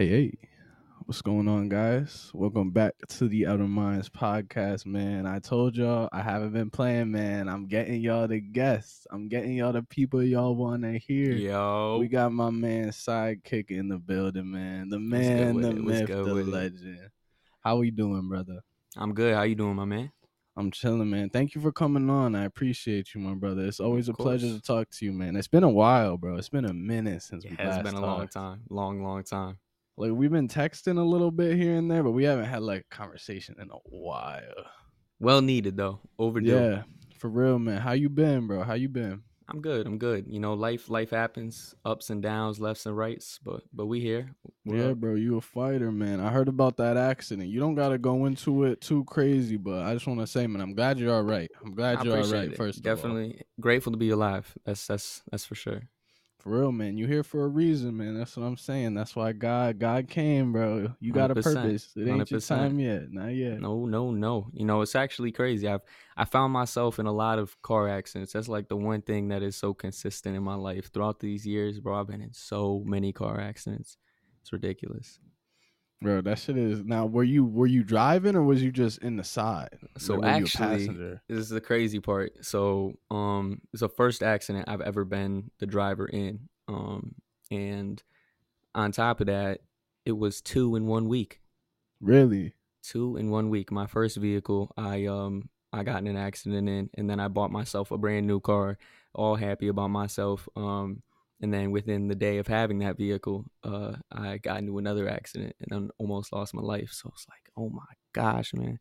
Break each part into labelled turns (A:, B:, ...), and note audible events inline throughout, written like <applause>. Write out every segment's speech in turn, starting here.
A: Hey, hey, what's going on, guys? Welcome back to the Outer Minds podcast, man. I told y'all I haven't been playing, man. I'm getting y'all the guests. I'm getting y'all the people y'all want to hear.
B: Yo,
A: We got my man SeyedKik in the building, man. The man, the? Myth, the
B: it?
A: legend. How we doing, brother?
B: I'm good. How you doing, my man?
A: I'm chilling, man. Thank you for coming on. I appreciate you, my brother. It's always a pleasure to talk to you, man. It's been a while, bro. It's been a minute since we
B: It has been a long time, long, long time.
A: Like we've been texting a little bit here and there, but we haven't had like a conversation in a while.
B: Well needed though. Overdue.
A: Yeah, for real, man. How you been, bro? How you been?
B: I'm good. I'm good. You know, life, life happens, ups and downs, lefts and rights. But, but we here. We're
A: yeah,
B: up.
A: bro. You a fighter, man. I heard about that accident. You don't gotta go into it too crazy, but I just want to say, man, I'm glad you're all right. I'm glad you're all right.
B: it.
A: First, of all.
B: definitely grateful to be alive. That's that's that's for sure.
A: For real, man. You here for a reason, man. That's what I'm saying. That's why God, God came, bro. You got a
B: 100%,
A: purpose. It ain't your
B: 100%.
A: time yet. Not yet.
B: No, no, no. You know, it's actually crazy. I've I found myself in a lot of car accidents. That's like the one thing that is so consistent in my life throughout these years, bro. I've been in so many car accidents. It's ridiculous.
A: Bro, that shit is now. Were you were you driving or was you just in the side?
B: So
A: Like, were you a
B: actually, this is the crazy part. So, um, it's the first accident I've ever been the driver in. Um, and on top of that, it was two in one week.
A: Really?
B: Two in one week. My first vehicle, I um, I got in an accident in, and then I bought myself a brand new car. All happy about myself. Um, and then within the day of having that vehicle, uh, I got into another accident and then almost lost my life. So it's like, oh my gosh, man,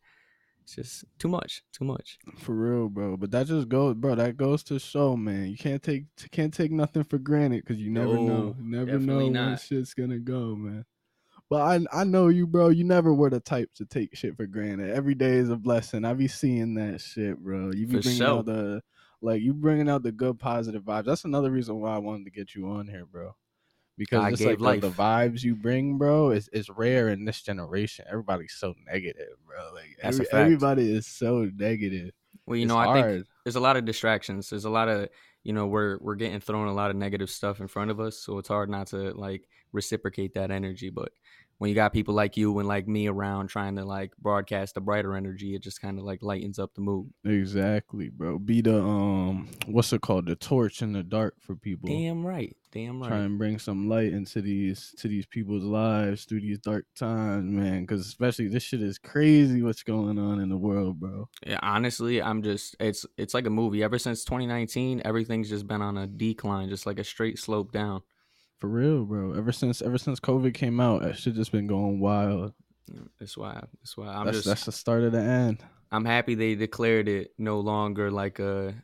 B: it's just too much, too much.
A: For real, bro. But that just goes, bro. That goes to show, man. You can't take can't take nothing for granted because you never know.
B: No,
A: You never know
B: definitely
A: when shit's gonna go, man. But I I know you, bro. You never were the type to take shit for granted. Every day is a blessing. I be seeing that shit, bro. You be
B: For
A: bringing
B: sure.
A: out the like you bringing out the good positive vibes. That's another reason why I wanted to get you on here, bro. Because
B: God
A: it's like the, the vibes you bring, bro, is is rare in this generation. Everybody's so negative, bro. Like
B: That's a
A: every-
B: fact.
A: everybody is so negative.
B: Well, you
A: It's
B: know, I
A: hard.
B: think there's a lot of distractions. There's a lot of, you know, we're we're getting thrown a lot of negative stuff in front of us, so it's hard not to like reciprocate that energy. But when you got people like you and like me around trying to like broadcast the brighter energy, it just kind of like lightens up the mood.
A: Exactly, bro. Be the um, what's it called? The torch in the dark for people.
B: Damn right, damn right.
A: Try and bring some light into these to these people's lives through these dark times, man. Because especially this shit is crazy. What's going on in the world, bro?
B: Yeah, honestly, I'm just it's it's like a movie. Ever since 2019, everything's just been on a decline, just like a straight slope down.
A: For real, bro. Ever since ever since COVID came out, that shit just been going wild.
B: That's why. That's why I'm
A: that's
B: just.
A: that's the start of the end.
B: I'm happy they declared it no longer like a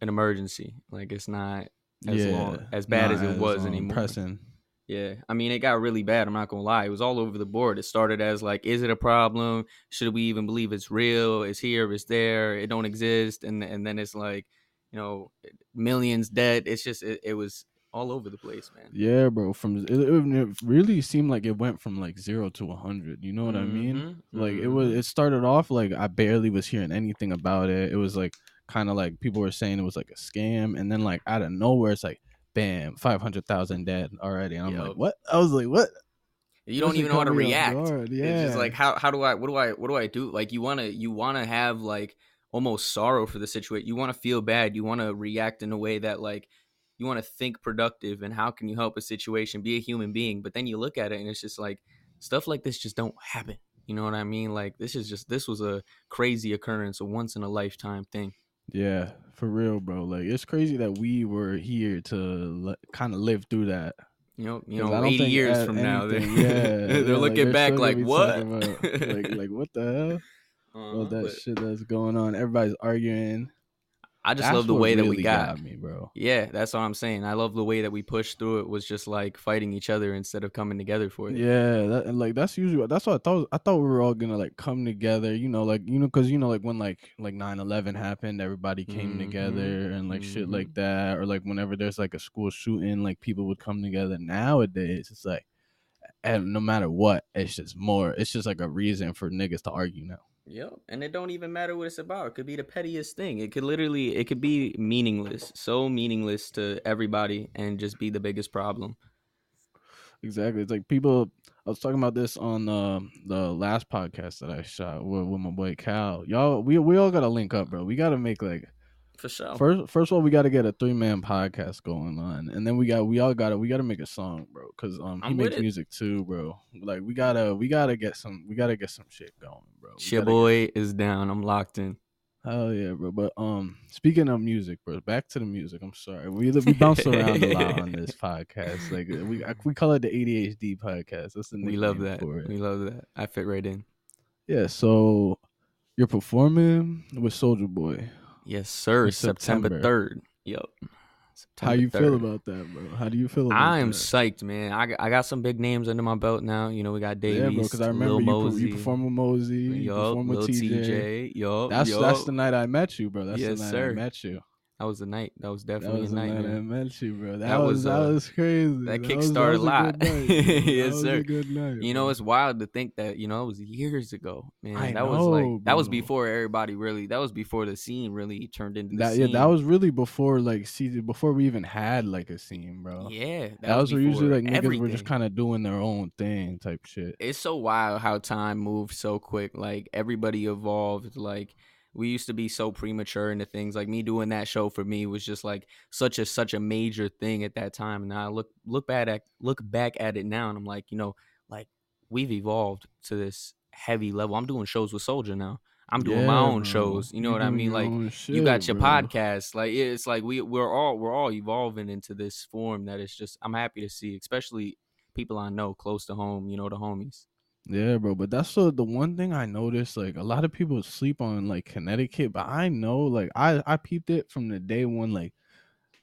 B: an emergency. Like it's not as
A: yeah,
B: long as bad as it was
A: um,
B: anymore.
A: Pressing.
B: Yeah, I mean it got really bad. I'm not gonna lie. It was all over the board. It started as like, is it a problem? Should we even believe it's real? It's here. It's there. It don't exist. And and then it's like, you know, millions dead. It's just it, it was all over the place, man.
A: Yeah, bro. From it, it, really seemed like it went from like zero to a hundred. You know what I mean?
B: Mhm,
A: Like it was.
B: mhm.
A: It started off like I barely was hearing anything about it. It was like kind of like people were saying it was like a scam, and then like out of nowhere, it's like bam, five hundred thousand dead already. And I'm like, what? I was like, what?
B: You don't even know how to
A: caught me off
B: react.
A: guard,
B: It's just like how how do I what do I what do I do? Like you wanna you wanna have like almost sorrow for the situation. You wanna feel bad. You wanna react in a way that like you wanna think productive and how can you help a situation, be a human being. But then you look at it and it's just like stuff like this just don't happen. You know what I mean? Like this is just this was a crazy occurrence, a once in a lifetime thing.
A: Yeah, for real, bro. Like it's crazy that we were here to le- kind of live through that.
B: You know, you know, eighty years from now, they're, <laughs>
A: yeah,
B: they're
A: yeah, like,
B: looking
A: they're
B: back like what?
A: like, like <laughs> what the hell? All
B: Uh-huh,
A: that shit that's going on. Everybody's arguing.
B: I just
A: That's
B: love the way that we
A: really
B: got.
A: me.
B: Yeah, that's what I'm saying. I love the way that we pushed through it was just like fighting each other instead of coming together for it.
A: Yeah, that, and like that's usually that's what I thought. I thought we were all gonna like come together, you know, like you know, because you know, like when like like 9-11 happened, everybody came
B: Mhm,
A: together and like shit
B: mhm.
A: like that, or like whenever there's like a school shooting, like people would come together. Nowadays, it's like, and no matter what, it's just more. It's just like a reason for niggas to argue now.
B: Yep. And it don't even matter what it's about. It could be the pettiest thing. It could literally it could be meaningless. So meaningless to everybody and just be the biggest problem.
A: Exactly. It's like people. I was talking about this on uh, the last podcast that I shot with, with my boy Cal. Y'all, we we all gotta link up, bro. We gotta make like
B: For sure.
A: first first of all, we gotta get a three man podcast going on, and then we got we all gotta we gotta make a song, bro. Cause um he
B: I'm
A: makes music too, bro. Like we gotta we gotta get some we gotta get some shit going, bro. We
B: Your
A: gotta
B: boy is down. I'm locked in.
A: Hell yeah, bro. But um, speaking of music, bro, back to the music. I'm sorry, we we <laughs> bounce around a lot on this podcast. Like we we call it the ADHD podcast. That's the
B: We love that.
A: for it.
B: We love that. I fit right in.
A: Yeah. So you're performing with Soulja Boy.
B: Yes, sir. September
A: September.
B: third. Yup.
A: How
B: September
A: you feel about that, bro? How do you feel about
B: I am
A: that?
B: psyched, man. I, got- I got some big names under my belt now. You know, we got Davies,
A: yeah, bro. Because I remember you,
B: Mosey,
A: you perform with Mosey, you
B: yup,
A: perform with
B: Lil
A: TJ.
B: TJ. Yup,
A: That's
B: yup.
A: that's the night I met you, bro. That's
B: Yes,
A: the night
B: sir.
A: I met you.
B: That was a night. That was
A: That
B: definitely
A: was
B: a night,
A: I met you, bro. That,
B: That
A: was,
B: was,
A: that
B: uh,
A: was crazy.
B: that
A: was-
B: kickstarted a lot.
A: good night, <laughs> bro.
B: Yes,
A: that was
B: sir.
A: Night.
B: You know, it's wild to think that you know it was years ago, man.
A: I
B: that was like
A: know,
B: that was before everybody really. That was before the scene really turned into the
A: that
B: scene.
A: yeah, that was really before like season before we even had like a scene, bro.
B: yeah.
A: that, was, where usually like niggas were just kind of doing their own thing type shit.
B: it's so wild how time moved so quick. Like everybody evolved. Like we used to be so premature into things. Like me doing that show for me was just like such a such a major thing at that time. And I look look back at look back at it now, and I'm like, you know, like we've evolved to this heavy level. I'm doing shows with Soulja now. I'm doing my own
A: bro.
B: shows. You know what I mean? Like
A: own
B: you got your
A: bro.
B: podcast like it's like we we're all we're all evolving into this form that is just i'm happy to see especially people i know close to home you know the homies
A: Yeah, bro. But that's the the one thing I noticed. Like a lot of people sleep on like Connecticut, but I know like I I peeped it from the day one. Like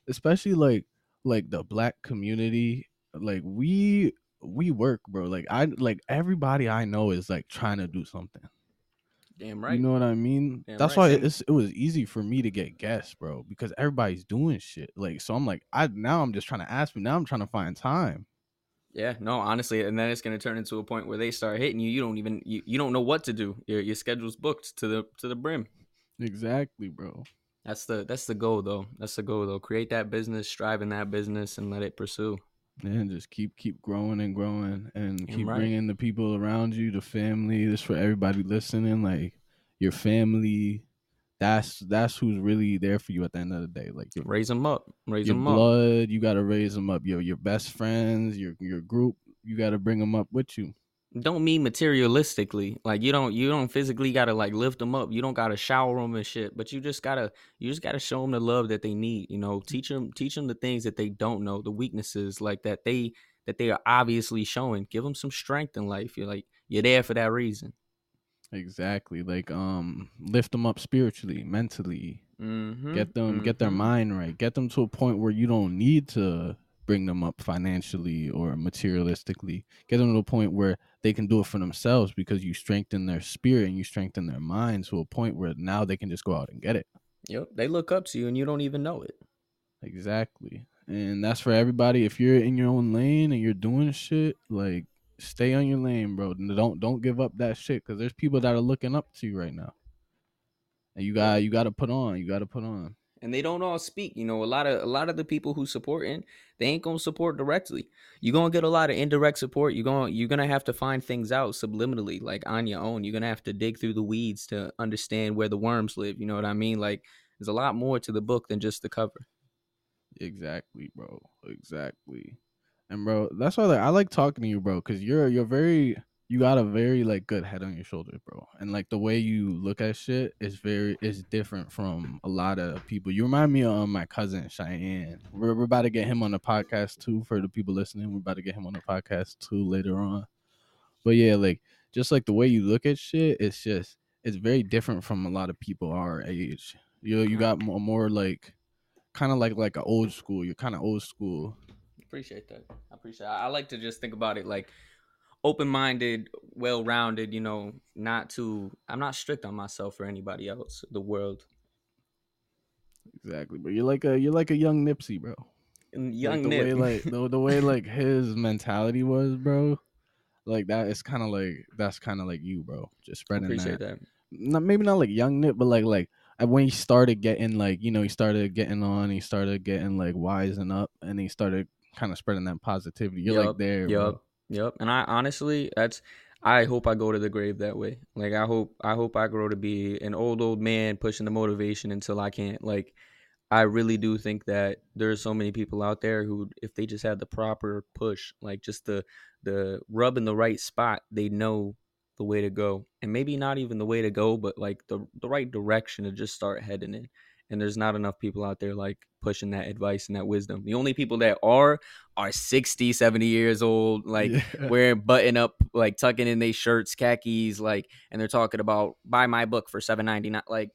A: especially like like the black community. Like we we work, bro. Like I like everybody I know is like trying to do something.
B: damn right
A: You know what I mean?
B: Damn
A: That's
B: right,
A: why it's, it was easy for me to get guests, bro, because everybody's doing shit. Like, so I'm like, I now I'm just trying to ask me. Now I'm trying to find time.
B: Yeah no honestly and then it's going to turn into a point where they start hitting you you don't even you, you don't know what to do your, your schedule's booked to the to the brim
A: Exactly, bro.
B: that's the that's the goal though that's the goal though create that business strive in that business and let it pursue
A: And just keep keep growing and growing and keep
B: right.
A: bringing the people around you, the family. This for everybody listening. Like your family. That's that's who's really there for you at the end of the day. Like your,
B: raise them up raise them up.
A: blood, you gotta raise them up. Your your best friends, your your group, you gotta bring them up with you.
B: don't mean materialistically. Like you don't you don't physically gotta like lift them up. You don't gotta shower them and shit but you just gotta you just gotta show them the love that they need you know? Teach them teach them the things that they don't know the weaknesses like that they that they are obviously showing. Give them some strength in life. You're like you're there for that reason
A: Exactly. Like um lift them up spiritually, mentally.
B: mm-hmm.
A: Get them get their mind right. Get them to a point where you don't need to bring them up financially or materialistically. Get them to a point where they can do it for themselves because you strengthen their spirit and you strengthen their mind to a point where now they can just go out and get it.
B: yep they look up to you and you don't even know it
A: Exactly. And that's for everybody. If you're in your own lane and you're doing shit, like stay on your lane, bro. Don't don't give up that shit because there's people that are looking up to you right now. And you got you got to put on. You got to put on.
B: and they don't all speak. You know, a lot of a lot of the people who supporting, they ain't gonna support directly. You're gonna get a lot of indirect support. You're gonna you're gonna have to find things out subliminally, like on your own. You're gonna have to dig through the weeds to understand where the worms live. You know what I mean? Like there's a lot more to the book than just the cover.
A: Exactly, bro. Exactly. And bro, that's why like, I like talking to you, bro, because you're you're very you got a very like good head on your shoulders, bro. And like the way you look at shit is very is different from a lot of people. You remind me of um, my cousin Cheyenne. We're, we're about to get him on the podcast too for the people listening. We're about to get him on the podcast too later on. But yeah, like just like the way you look at shit, it's just it's very different from a lot of people our age. You you got more, more like kind of like like an old school. You're kind of old school.
B: Appreciate that. I appreciate. I, I like to just think about it like open-minded, well-rounded. You know, not too. I'm not strict on myself or anybody else. The world.
A: Exactly, but you're like a you're like a young Nipsey, bro.
B: And
A: Like,
B: young
A: the
B: Nip.
A: way like the, the way like <laughs> his mentality was, bro. Like that is kind of like that's kind of like you, bro. Just spreading
B: appreciate
A: that.
B: that.
A: Not maybe not like young Nip, but like like uh, when he started getting like you know he started getting on, he started getting like wising up, and he started kind of spreading that positivity. You're like there,
B: Yep.
A: bro.
B: Yep. And I honestly, that's I hope I go to the grave that way. Like I hope I hope I grow to be an old old man pushing the motivation until I can't. Like I really do think that there's so many people out there who if they just had the proper push, like just the the rub in the right spot, they know the way to go. And maybe not even the way to go, but like the the right direction to just start heading in. And there's not enough people out there like pushing that advice and that wisdom. The only people that are are 60, 70 years old, like
A: Yeah. <laughs>
B: wearing button up, like tucking in their shirts, khakis, like, and they're talking about buy my book for seven ninety nine. Like,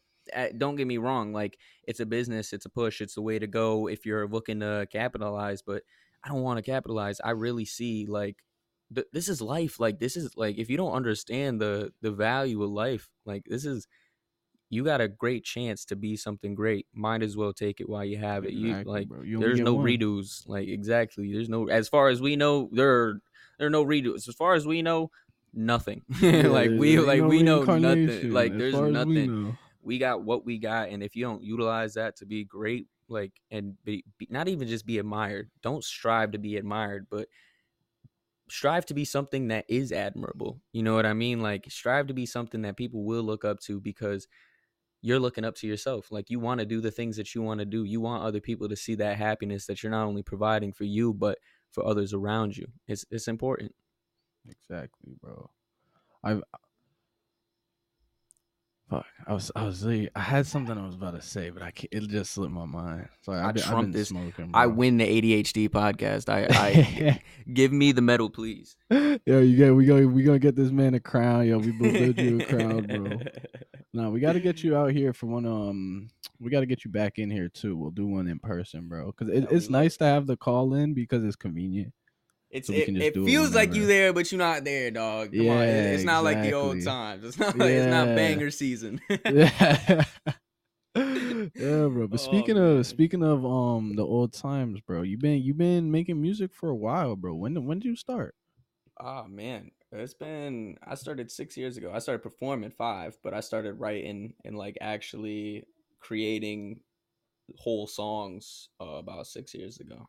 B: don't get me wrong, like it's a business, it's a push, it's the way to go if you're looking to capitalize. But I don't want to capitalize. I really see like th- this is life. Like this is like if you don't understand the the value of life, like this is you got a great chance to be something great. Might as well take it while you have it. You
A: Exactly,
B: like.
A: You
B: there's no
A: one.
B: redos. Like exactly. There's no as far as we know, there are there are no redos. As far as we know, nothing. <laughs> <laughs> like we like
A: no
B: we know nothing. Like there's
A: as we
B: nothing. We, got what we got, and if you don't utilize that to be great, like and be, be, not even just be admired. Don't strive to be admired, but strive to be something that is admirable. You know what I mean? Like strive to be something that people will look up to because you're looking up to yourself. Like you want to do the things that you want to do. You want other people to see that happiness that you're not only providing for you but for others around you. It's it's important.
A: Exactly, bro. I fuck. I was I was really, I had something I was about to say, but I can't, it just slipped my mind. So
B: I
A: I've been, I've
B: trumped this.
A: smoking.
B: I win the ADHD podcast. I, I <laughs> give me the medal, please. <laughs>
A: Yo, you get we go we gonna get this man a crown. Yo, we build you a crown, bro. <laughs> No, we got to get you out here for one. Um, we got to get you back in here too. We'll do one in person, bro. Because it, it's nice to have the call in because it's convenient.
B: It's
A: So
B: it, it feels like you there, but you're not there, dog. Come on,
A: Yeah,
B: it- it's not like the old times. It's not like, it's not banger season.
A: yeah, <laughs> <laughs> yeah, bro. But
B: Oh,
A: speaking
B: man.
A: of speaking of um the old times, bro, you've been you've been making music for a while, bro. When when did you start?
B: Oh man, it's been. I started six years ago. I started performing five, but I started writing and like actually creating whole songs uh, about six years ago.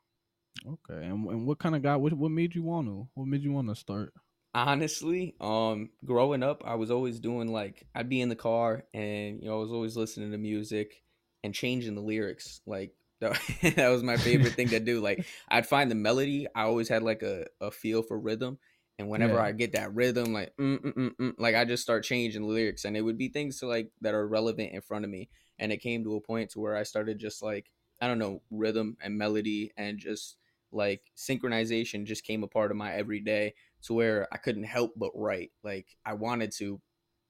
A: Okay, and and what kind of guy? what what made you want to? What made you want to start?
B: Honestly, um, growing up, I was always doing like I'd be in the car and you know I was always listening to music and changing the lyrics. Like <laughs> that, that was my favorite thing to do. Like <laughs> I'd find the melody. I always had like a, a feel for rhythm, and whenever
A: Yeah.
B: I get that rhythm, like mm, mm, mm, mm, like I just start changing the lyrics, and it would be things to like that are relevant in front of me. And it came to a point to where I started just like I don't know rhythm and melody and just like synchronization just came a part of my everyday to where I couldn't help but write. Like I wanted to.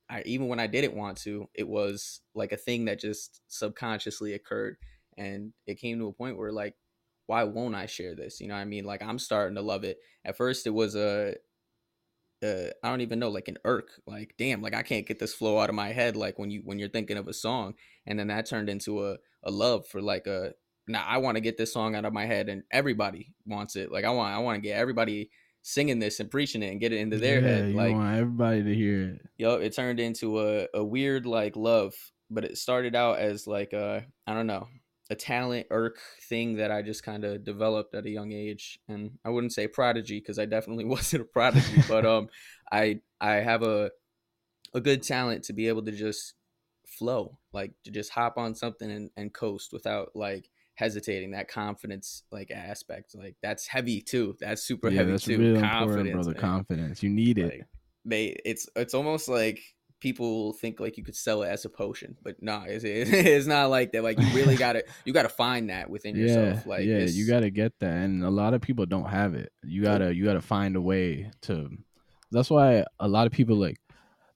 B: I even when I didn't want to, it was like a thing that just subconsciously occurred. And it came to a point where like, why won't I share this? You know what I mean? Like I'm starting to love it. At first it was a I don't even know, like an irk. Like, damn, like I can't get this flow out of my head. Like when you when you're thinking of a song, and then that turned into a a love for like a. Now I want to get this song out of my head, and everybody wants it. Like I want I want to get everybody singing this and preaching it and get it into their
A: yeah,
B: head.
A: you
B: Like
A: want everybody to hear it.
B: yo, it turned into a, a weird like love, but it started out as like a I don't know a talent irk thing that I just kind of developed at a young age, and I wouldn't say prodigy because I definitely <laughs> wasn't a prodigy, but <laughs> um, I I have a a good talent to be able to just flow, like to just hop on something and, and coast without like hesitating. That confidence like aspect, like that's heavy too. That's super
A: yeah,
B: heavy
A: that's
B: too.
A: really
B: confidence,
A: brother.
B: man
A: Confidence. You need it.
B: like they it's it's almost like people think like you could sell it as a potion but no it's, <laughs> it's not like that like you really <laughs> gotta you gotta find that within
A: yeah,
B: yourself like
A: yeah, you got to get that, and a lot of people don't have it. You gotta, you gotta find a way to. That's why a lot of people like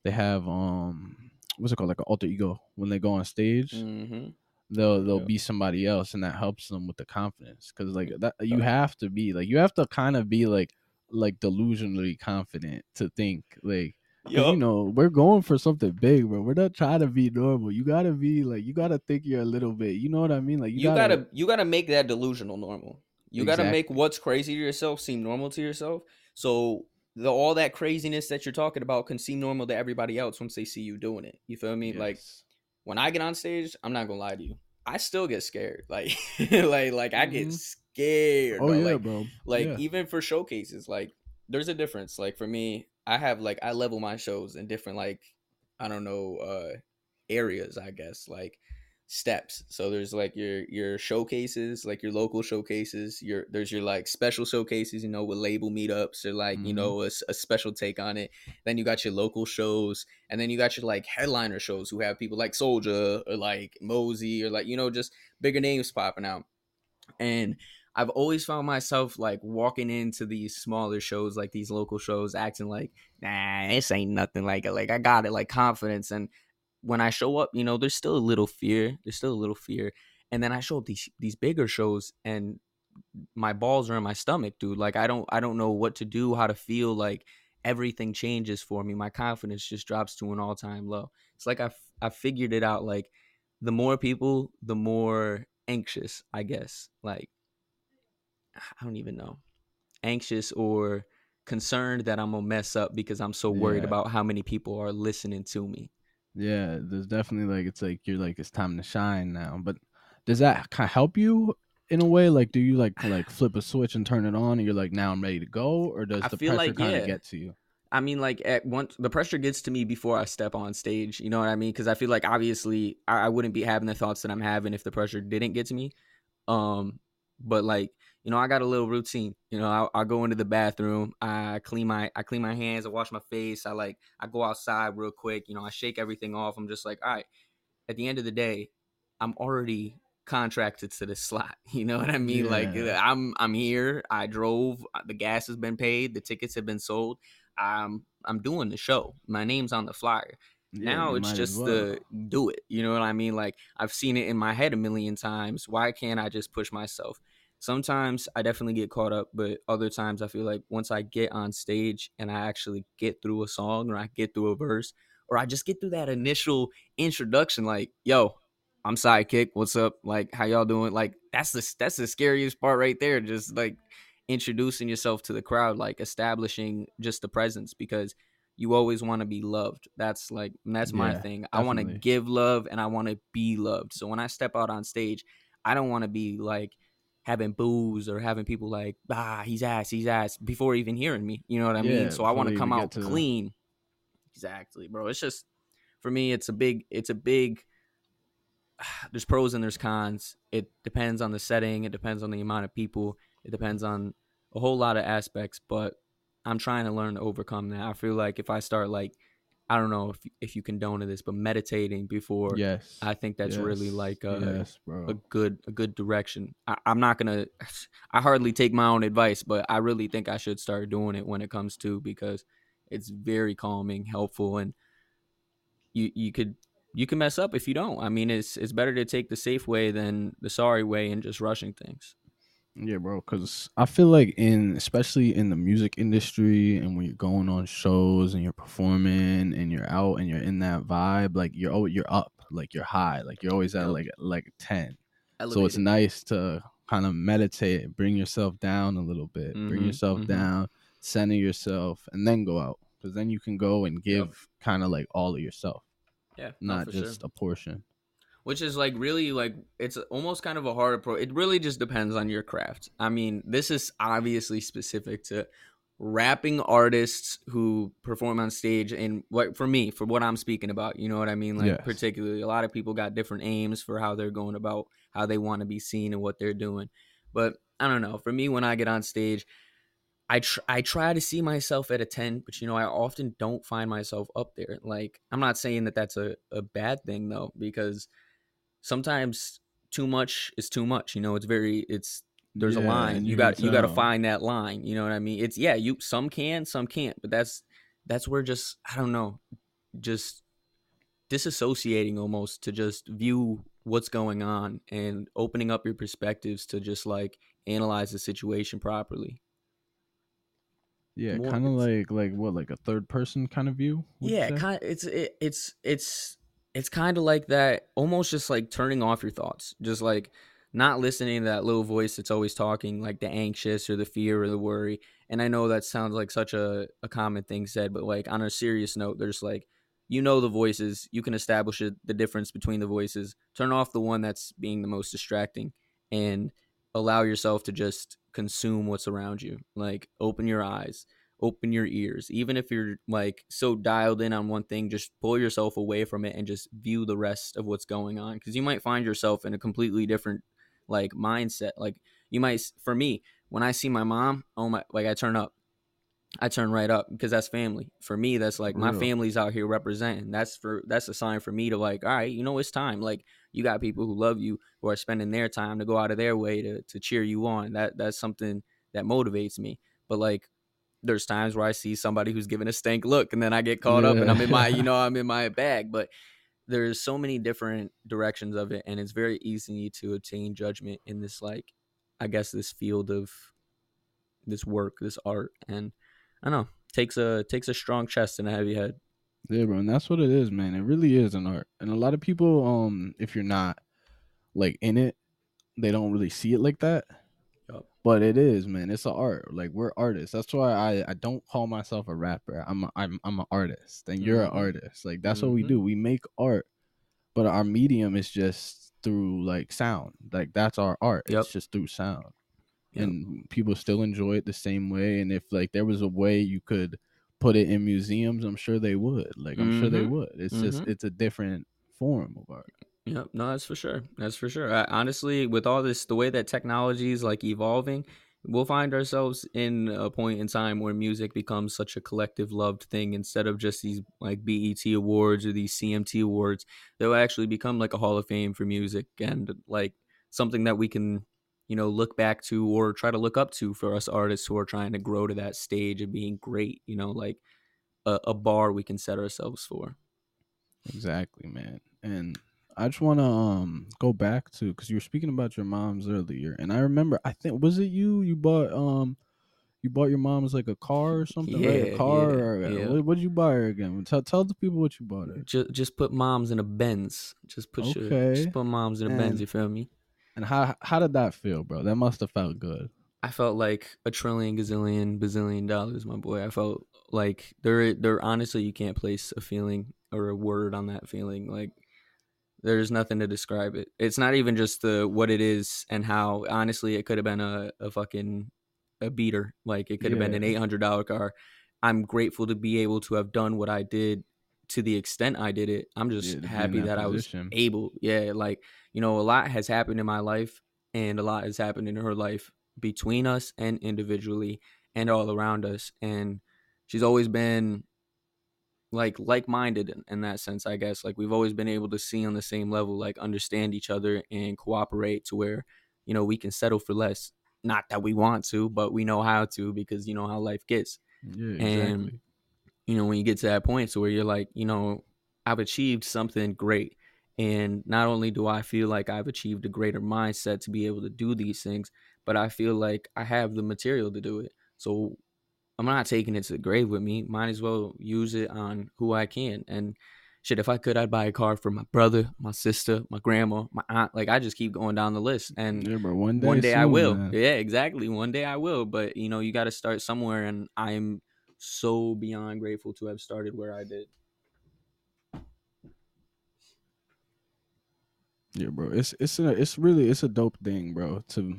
A: they have um, what's it called, like an alter ego when they go on stage.
B: Mhm.
A: They'll they'll
B: Yeah.
A: be somebody else, and that helps them with the confidence. Because like that, you have to be like you have to kind of be like like delusionally confident to think like
B: Yup.
A: you know, we're going for something big, bro. We're not trying to be normal. You gotta be like, you gotta think you're a little bit. You know what I mean? Like, you,
B: you, gotta, you gotta make that delusional normal you gotta make what's crazy to yourself seem normal to yourself so the all that craziness that you're talking about can seem normal to everybody else once they see you doing it you feel me like when I get on stage, I'm not gonna lie to you. I still get scared. <laughs> Like like like I get
A: Mhm.
B: scared.
A: Oh
B: bro.
A: yeah,
B: like,
A: bro.
B: like
A: yeah.
B: even for showcases like there's a difference like for me i have like i level my shows in different like i don't know uh areas i guess like steps so there's like your your showcases like your local showcases your there's your like special showcases you know with label meetups or like you
A: Mhm.
B: know a special take on it then you got your local shows and then you got your like headliner shows who have people like Soulja or like mosey or like you know just bigger names popping out and I've always found myself like walking into these smaller shows, like these local shows, acting like, nah, this ain't nothing like it. Like I got it, like confidence. And when I show up, you know, there's still a little fear. There's still a little fear. And then I show up these these bigger shows and my balls are in my stomach, dude. Like I don't I don't know what to do, how to feel. Like everything changes for me. My confidence just drops to an all time low. It's like I I figured it out. Like the more people, the more anxious, I guess. Like I don't even know, anxious or concerned that I'm gonna mess up because I'm so worried
A: Yeah.
B: about how many people are listening to me.
A: Yeah, there's definitely like it's like you're like it's time to shine now. But does that kind of help you in a way? Like, do you like like flip a switch and turn it on, and you're like, now I'm ready to go, or does
B: I
A: the pressure
B: like,
A: kind of
B: yeah.
A: get to you?
B: I mean, like at once the pressure gets to me before I step on stage. You know what I mean? Because I feel like obviously I, I wouldn't be having the thoughts that I'm having if the pressure didn't get to me. Um, but like you know, I got a little routine. You know, I, I go into the bathroom, I clean my I clean my hands, I wash my face, I like I go outside real quick. You know, I shake everything off. I'm just like, all right. At the end of the day, I'm already contracted to this <laughs> slot. <laughs> You know what I mean? Like I'm I'm here. I drove. uh, The gas has been paid. The tickets have been sold. I'm I'm doing the show. My name's on the flyer.
A: Yeah,
B: now it's just
A: well.
B: the do it. You know what I mean? Like I've seen it in my head a million times. Why can't I just push myself? Sometimes I definitely get caught up, but other times I feel like once I get on stage and I actually get through a song or I get through a verse or I just get through that initial introduction, like, yo, I'm SeyedKik. What's up? Like, how y'all doing? Like, that's the that's the scariest part right there. Just like introducing yourself to the crowd, like establishing just the presence because you always want to be loved. That's like that's my
A: Yeah,
B: thing. I want to give love and I want to be loved. So when I step out on stage, I don't want to be like having boos or having people like ah he's ass he's ass before even hearing me. You know what I
A: Yeah,
B: mean? So I want to come out
A: to-
B: clean. Exactly, bro. It's just for me. It's a big. It's a big. <sighs> There's pros and there's cons. It depends on the setting. It depends on the amount of people. It depends on a whole lot of aspects. But I'm trying to learn to overcome that. I feel like if I start like, I don't know if if you condone this, but meditating before,
A: yes,
B: I think that's really like uh,
A: yes,
B: a good a good direction. I, I'm not gonna. I hardly take my own advice, but I really think I should start doing it when it comes to because it's very calming, helpful, and you you could you can mess up if you don't. I mean, it's it's better to take the safe way than the sorry way and just rushing things.
A: Yeah, bro. Because I feel like in, especially in the music industry, and when you're going on shows and you're performing and you're out and you're in that vibe, like you're always you're up, like you're high, like you're always at like like ten. So it's nice to kind of meditate, bring yourself down a little bit, bring
B: Mhm,
A: yourself
B: mhm.
A: down, center yourself, and then go out. Because then you can go and give
B: Yep.
A: kind of like all of yourself,
B: yeah,
A: not
B: for sure.
A: just a portion.
B: Which is like really like it's almost kind of a hard approach. It really just depends on your craft. I mean, this is obviously specific to rapping artists who perform on stage and what for me for what I'm speaking about. You know what I mean? Like
A: Yes.
B: particularly, a lot of people got different aims for how they're going about how they want to be seen and what they're doing. But I don't know. For me, when I get on stage. I tr- I try to see myself at a 10, but you know, I often don't find myself up there. Like, I'm not saying that that's a, a bad thing though, because sometimes too much is too much. You know, it's very it's there's a line. You,
A: you
B: got you got to find that line. You know what I mean? It's yeah, you some can, some can't, but that's that's where just I don't know, just disassociating almost to just view what's going on and opening up your perspectives to just like analyze the situation properly.
A: Yeah, kind of like like what, like a third person kind of view.
B: yeah kind it's it, it's it's it's kind of like that almost just like turning off your thoughts just like not listening to that little voice that's always talking like the anxious or the fear or the worry and i know that sounds like such a, a common thing said but like on a serious note there's like you know the voices you can establish it, the difference between the voices turn off the one that's being the most distracting and allow yourself to just consume what's around you like open your eyes open your ears even if you're like so dialed in on one thing just pull yourself away from it and just view the rest of what's going on because you might find yourself in a completely different like mindset like you might for me when i see my mom oh my like i turn up I turn right up because that's family. For me, that's like my family's out here representing. That's for that's a sign for me to like, all right, you know, it's time. Like you got people who love you who are spending their time to go out of their way to to cheer you on. That that's something that motivates me. But like there's times where I see somebody who's giving a stank look and then I get caught up and I'm in my, you know, <laughs> I'm in my bag. But there's so many different directions of it and it's very easy to obtain judgment in this like I guess this field of this work, this art. And I don't know, takes a takes a strong chest and a heavy head.
A: Yeah, bro, and that's what it is, man. It really is an art, and a lot of people, um, if you're not like in it, they don't really see it like that. But it is, man. It's an art. Like we're artists. That's why I I don't call myself a rapper. I'm a, I'm I'm an artist, and you're an artist. Like that's what we
B: Mhm.
A: do. We make art, but our medium is just through like sound. Like that's our art.
B: Yep.
A: It's just through sound
B: Yep.
A: and people still enjoy it the same way and if like there was a way you could put it in museums i'm sure they would like i'm sure they
B: Mhm.
A: would it's just it's a different form of art
B: Yep, no, that's for sure. That's for sure. I, honestly, with all this, the way that technology is like evolving, we'll find ourselves in a point in time where music becomes such a collective loved thing instead of just these like BET awards or these CMT awards. They'll actually become like a hall of fame for music and like something that we can, you know, look back to or try to look up to for us artists who are trying to grow to that stage of being great. You know, like a, a bar we can set ourselves for.
A: exactly man and i just want to um go back to because you were speaking about your mom's earlier and i remember i think was it you you bought um you bought your mom's like a car or something right
B: Yeah,
A: a car
B: yeah,
A: or
B: yeah.
A: what what did you buy her again tell, tell the people what you bought her
B: Just just put moms in a Benz. Just put your
A: Okay.
B: just put moms in a Benz.
A: And-
B: You feel me?
A: and how how did that feel bro that must have felt good
B: I felt like a trillion, gazillion, bazillion dollars, my boy. I felt like there, there. Honestly, you can't place a feeling or a word on that feeling. Like there's nothing to describe it. It's not even just the what it is and how. Honestly, it could have been a, a fucking a beater. Like it could have been an eight hundred dollar car. I'm grateful to be able to have done what I did to the extent I did it. I'm just
A: Yeah, to be in
B: happy
A: that
B: that I was able. Yeah, like you know, a lot has happened in my life, and a lot has happened in her life between us and individually and all around us. And she's always been like like-minded in, in that sense, I guess. Like we've always been able to see on the same level, like understand each other and cooperate to where you know we can settle for less. Not that we want to, but we know how to because you know how life gets
A: yeah
B: And-
A: exactly
B: you know when you get to that point to where you're like you know i've achieved something great and not only do i feel like i've achieved a greater mindset to be able to do these things but i feel like i have the material to do it so i'm not taking it to the grave with me might as well use it on who i can and shit if i could i'd buy a car for my brother my sister my grandma my aunt like i just keep going down the list and
A: yeah bro one day
B: one day I will.
A: man.
B: Yeah, exactly. One day I will. But you know, you got to start somewhere, and I'm so beyond grateful to have started where I did.
A: Yeah, bro. It's it's a it's really it's a dope thing, bro. To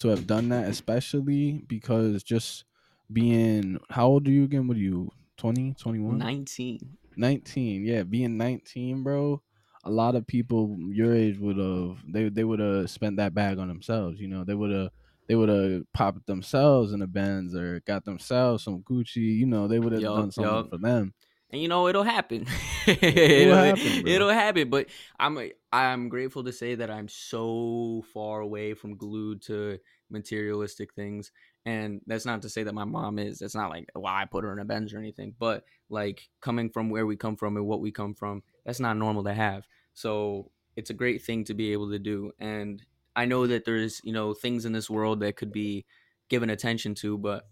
A: to have done that, especially because just being how old are you again? What are you? 20, 21?
B: Nineteen.
A: 19. Yeah, being 19, bro. A lot of people your age would have they they would have spent that bag on themselves, you know. They would have they would have popped themselves in the Benz or got themselves some Gucci, you know, they would have done something for them.
B: And you know, it'll happen. <laughs>
A: It'll happen.
B: It'll happen. But I'm I'm grateful to say that I'm so far away from glued to materialistic things. And that's not to say that my mom is. That's not like why I put her in a bench or anything. But like coming from where we come from and what we come from, that's not normal to have. So it's a great thing to be able to do. And I know that there's, you know, things in this world that could be given attention to, but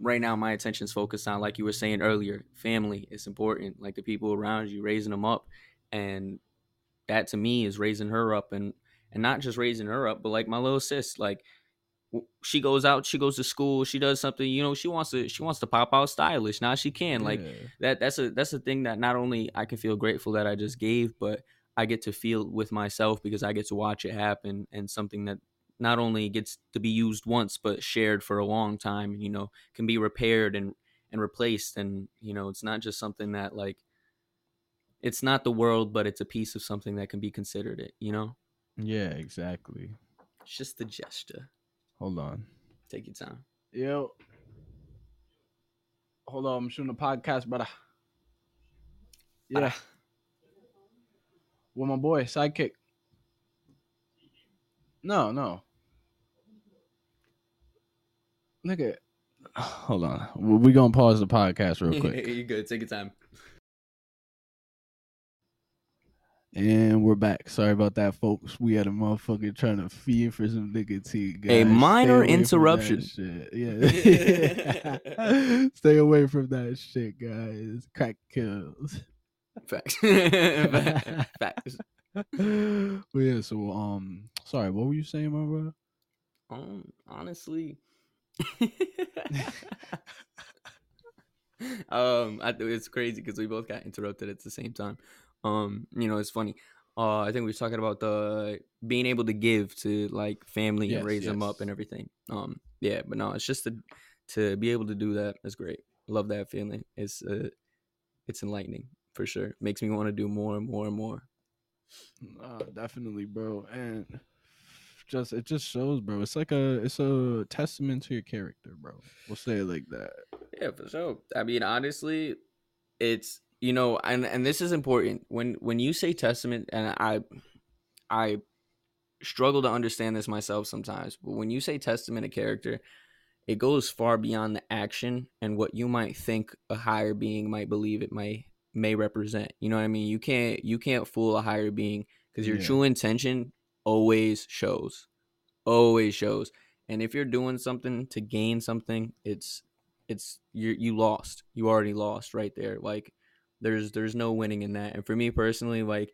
B: right now my attention is focused on like you were saying earlier family is important like the people around you raising them up and that to me is raising her up and and not just raising her up but like my little sis like she goes out, she goes to school, she does something, you know, she wants to she wants to pop out stylish. Now she can. Like that that's a that's a thing that not only I can feel grateful that I just gave, but I get to feel with myself because I get to watch it happen and something that not only gets to be used once but shared for a long time and you know can be repaired and and replaced and you know it's not just something that like it's not the world but it's a piece of something that can be considered it you know
A: Yeah, exactly.
B: it's just the gesture
A: Hold on.
B: take your time
A: Yo. Hold on, I'm shooting a podcast, brother. Yeah. With my boy, SeyedKik. No, no. Look at. <sighs> Hold on. We gonna pause the podcast real quick. <laughs>
B: you're good take your time
A: and we're back. Sorry about that, folks. We had a motherfucker trying to feed for some nicotine. Guys.
B: A minor
A: Stay away from that
B: interruption.
A: Yeah. <laughs> Stay away from that shit, guys. Crack kills.
B: facts <laughs> facts <laughs>
A: but yeah, so um sorry, what were you saying, my brother?
B: Um, honestly, um, I, it's crazy because we both got interrupted at the same time. Um, you know, it's funny. Uh, I think we were talking about the being able to give to like family
A: Yes,
B: and raise them up and everything. Um, yeah, but no, it's just to to be able to do that is great. Love that feeling. It's uh, it's enlightening for sure. Makes me want to do more and more and more.
A: Uh, definitely, bro. And just it just shows, bro. It's like a it's a testament to your character, bro. We'll say it like that.
B: Yeah, for sure. I mean, honestly, it's you know, and and this is important when when you say testament, and I I struggle to understand this myself sometimes, but when you say testament of character, it goes far beyond the action and what you might think a higher being might believe it may may represent. You know what I mean? You can't you can't fool a higher being because your
A: Yeah.
B: true intention always shows, always shows. And if you're doing something to gain something, it's it's you you lost. You already lost right there. Like there's there's no winning in that. And for me personally, like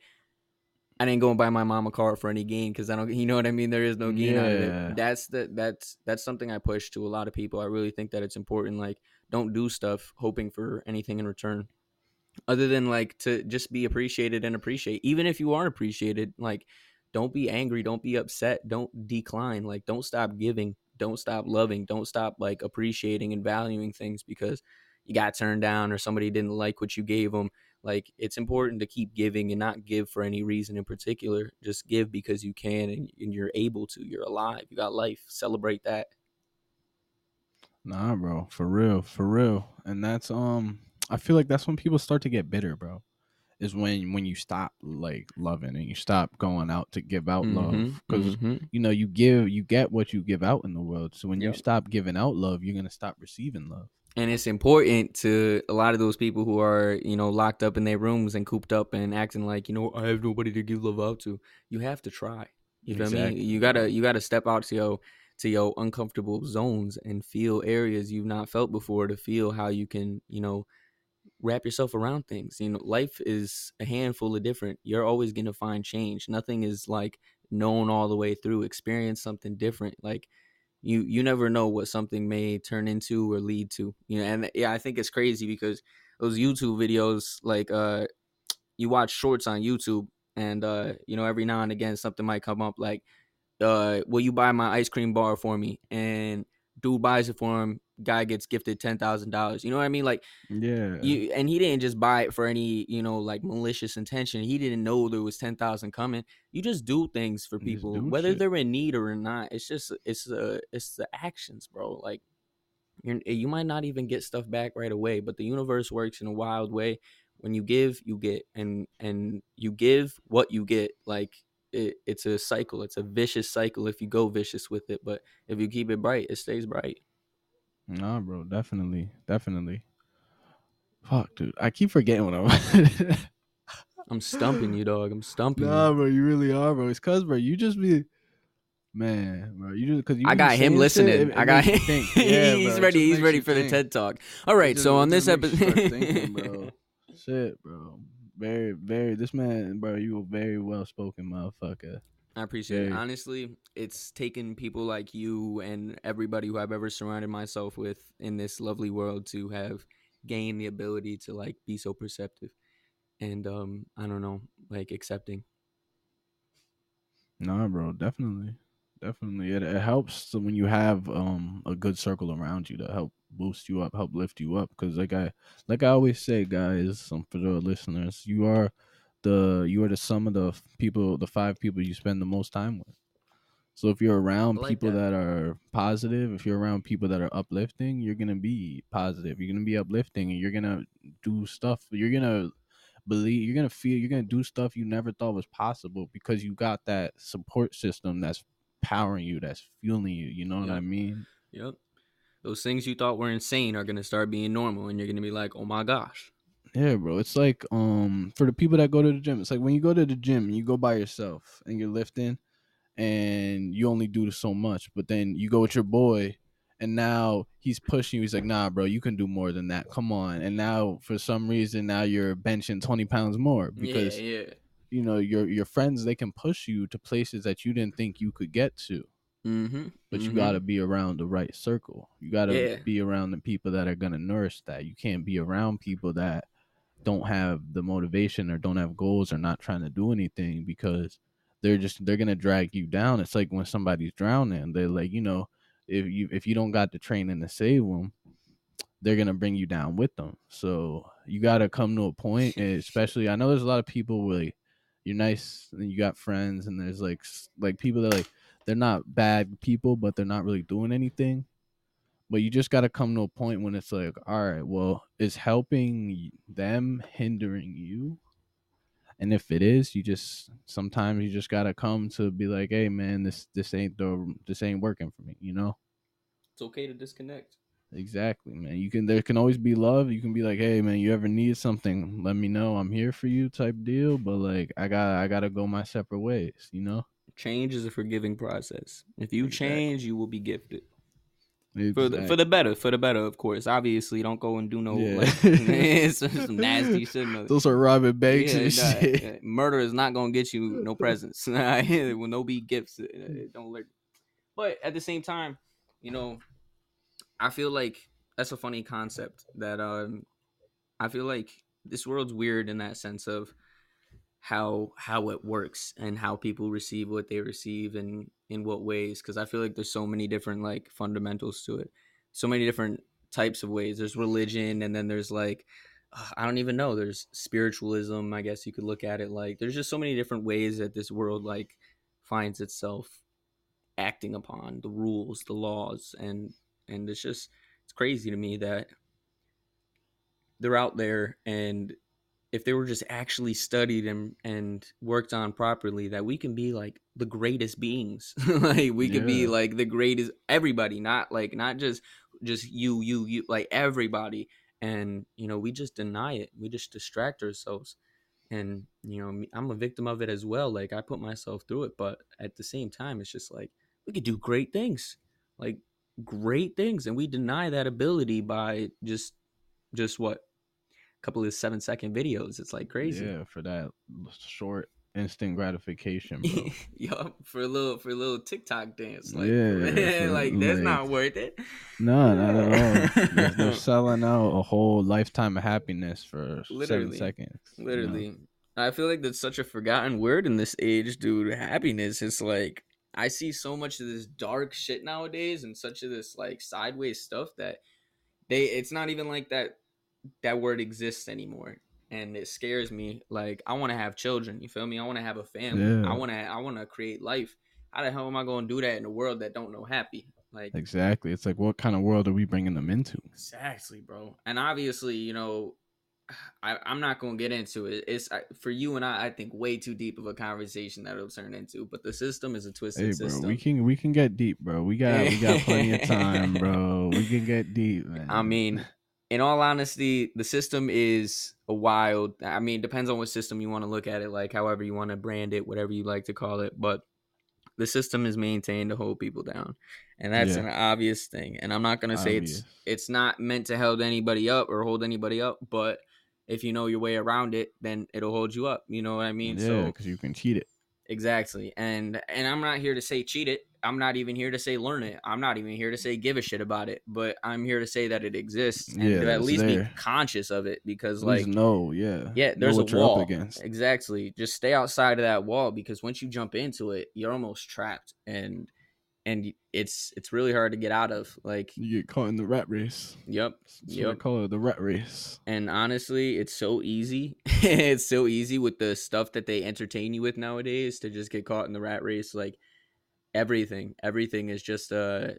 B: I didn't go and buy my mom a car for any gain because I don't. <laughs> You know what I mean? There is no gain out of
A: Yeah.
B: it. That's the that's that's something I push to a lot of people. I really think that it's important. Like, don't do stuff hoping for anything in return, other than like to just be appreciated and appreciate. Even if you aren't appreciated, like, don't be angry, don't be upset, don't decline. Like, don't stop giving, don't stop loving, don't stop like appreciating and valuing things because you got turned down or somebody didn't like what you gave them like it's important to keep giving and not give for any reason in particular just give because you can and, and you're able to you're alive you got life celebrate that
A: Nah, bro, for real, for real. And that's um I feel like that's when people start to get bitter, bro. Is when when you stop like loving and you stop going out to give out love
B: Mhm,
A: because
B: mhm.
A: you know you give you get what you give out in the world. So when you stop giving out love, you're gonna stop receiving love.
B: And it's important to a lot of those people who are you know locked up in their rooms and cooped up and acting like you know i have nobody to give love out to. You have to try. You know what
A: I mean?
B: you gotta you gotta step out to your to your uncomfortable zones and feel areas you've not felt before to feel how you can you know wrap yourself around things. You know life is a handful of different. You're always gonna find change. Nothing is like known all the way through. Experience something different. Like you you never know what something may turn into or lead to you know and yeah i think it's crazy because those youtube videos like uh you watch shorts on youtube and uh you know every now and again something might come up like uh will you buy my ice cream bar for me? And dude buys it for him guy gets gifted ten thousand dollars you know what i mean like
A: Yeah.
B: you and he didn't just buy it for any you know like malicious intention he didn't know there was 10,000 coming you just do things for people whether
A: shit.
B: they're in need or not it's just it's uh it's the actions bro like you're, you might not even get stuff back right away but the universe works in a wild way when you give you get and and you give what you get like it, it's a cycle it's a vicious cycle if you go vicious with it but if you keep it bright it stays bright
A: Nah, bro, definitely, definitely. Fuck, dude, I keep forgetting what I'm. <laughs>
B: i'm stumping you dog i'm stumping you
A: Nah, bro, you really are, bro. It's cause, bro, you just be, man, bro. You just because you.
B: I got him
A: saying shit,
B: listening.
A: it- it
B: I got him.
A: you. <laughs> Yeah,
B: he's
A: it
B: ready. He's ready
A: you
B: for the. TED talk. All right. So on this
A: you
B: episode, <laughs>
A: bro. Shit, bro. Very, very. This man, bro. You a very well spoken motherfucker.
B: I appreciate it. Honestly, it's taken people like you and everybody who I've ever surrounded myself with in this lovely world to have gained the ability to like be so perceptive and um I don't know, like accepting.
A: Nah, bro, definitely, definitely. It, it helps when you have um a good circle around you to help boost you up, help lift you up. Because like I like I always say, guys, um, for the listeners, you are the you are the sum of the people, the five people you spend the most time with. So if you're around
B: like
A: people
B: that.
A: that. are positive, if you're around people that are uplifting, you're gonna be positive. You're gonna be uplifting, and you're gonna do stuff. You're gonna believe. You're gonna feel. You're gonna do stuff you never thought was possible because you got that support system that's powering you, that's fueling you. You know what I mean?
B: Yep. Those things you thought were insane are gonna start being normal and you're gonna be like, oh my gosh.
A: Yeah, bro. It's like um for the people that go to the gym. It's like when you go to the gym and you go by yourself and you're lifting and you only do so much, but then you go with your boy and now he's pushing you. He's like, "Nah, bro, you can do more than that. Come on." And now for some reason now you're benching 20 pounds more because
B: yeah, yeah.
A: You know your your friends they can push you to places that you didn't think you could get to.
B: Mm-hmm.
A: But you got to be around the right circle. You got to
B: Yeah.
A: be around the people that are going to nourish that. You can't be around people that don't have the motivation or don't have goals or not trying to do anything because they're just they're going to drag you down. It's like when somebody's drowning, they're like, you know, if you if you don't got the training to save them, they're going to bring you down with them. So, you got to come to a point, and <laughs> especially I know there's a lot of people where like, you're nice and you got friends and there's like like people that like they're not bad people, but they're not really doing anything. But you just got to come to a point when it's like, all right, well, is helping them hindering you? And if it is, you just sometimes you just gotta come to be like, hey man, this this ain't the this ain't working for me, you know?
B: It's okay to disconnect.
A: Exactly, man. You can there can always be love. You can be like, hey man, you ever need something, let me know. I'm here for you type deal. But like I got I gotta go my separate ways, you know?
B: Change is a forgiving process. If you
A: Exactly.
B: change, you will be gifted. For the, for the better, for the better, of course. Obviously, don't go and do no
A: Yeah.
B: like <laughs> it's some nasty shit. <laughs>
A: Those are Robin Banks
B: Yeah,
A: and
B: nah,
A: shit.
B: Murder is not gonna get you no presents. <laughs> Will no be gifts. Don't let. But at the same time, you know, I feel like that's a funny concept. That um, I feel like this world's weird in that sense of how how it works and how people receive what they receive and in what ways. Because I feel like there's so many different like fundamentals to it. So many different types of ways. There's religion, and then there's like I don't even know. There's spiritualism, I guess you could look at it like. There's just so many different ways that this world like finds itself acting upon the rules, the laws, and and it's just it's crazy to me that they're out there and if they were just actually studied and and worked on properly that we can be like the greatest beings. <laughs> Like we could be like the greatest everybody not like not just just you you you like everybody. And you know we just deny it. We just distract ourselves. And you know i'm a victim of it as well. Like i put myself through it but at the same time it's just like we could do great things. Like great things and we deny that ability by just just what a couple of seven second videos it's like crazy
A: Yeah, for that short instant gratification, bro. <laughs>
B: Yup, for a little for a little TikTok dance. Like,
A: Yeah, <laughs>
B: like that's
A: like-
B: not worth it.
A: no, not at all. They're, they're <laughs> selling out a whole lifetime of happiness for
B: Literally.
A: seven seconds. you know?
B: Literally. I feel like that's such a forgotten word in this age, dude. Happiness. is like I see so much of this dark shit nowadays and such of this like sideways stuff that they it's not even like that that word exists anymore. And it scares me. Like I want to have children, you feel me? I want to have a family.
A: Yeah.
B: I want to I want to create life. How the hell am I going to do that in a world that don't know happy? Like
A: Exactly. It's like, what kind of world are we bringing them into?
B: Exactly, bro. And obviously, you know, I, I'm not gonna get into it. It's I, for you and I. I think way too deep of a conversation that it'll turn into. But the system is a twisted
A: Hey, bro,
B: system.
A: we can we can get deep, bro. We got we got plenty of time, <laughs> bro. We can get deep, man.
B: I mean, in all honesty, the system is a wild. I mean, depends on what system you want to look at it, like however you want to brand it, whatever you like to call it. But the system is maintained to hold people down, and that's
A: Yeah.
B: an obvious thing. And I'm not gonna say it's it's not meant to hold anybody up or hold anybody up, but if you know your way around it, then it'll hold you up. You know what I mean?
A: yeah,
B: so
A: because you can cheat it.
B: Exactly. And and I'm not here to say cheat it. I'm not even here to say learn it. I'm not even here to say give a shit about it. But I'm here to say that it exists and
A: Yeah,
B: to at least be conscious of it because
A: At
B: like
A: no, yeah,
B: yeah, there's a
A: what you're up
B: wall.
A: against.
B: Exactly. Just stay outside of that wall because once you jump into it, you're almost trapped and and it's it's really hard to get out of. Like,
A: You get caught in the rat race.
B: yep.
A: What I
B: Yep.
A: call it, the rat race.
B: And honestly, it's so easy. <laughs> it's so easy with the stuff that they entertain you with nowadays to just get caught in the rat race. Like everything, everything is just uh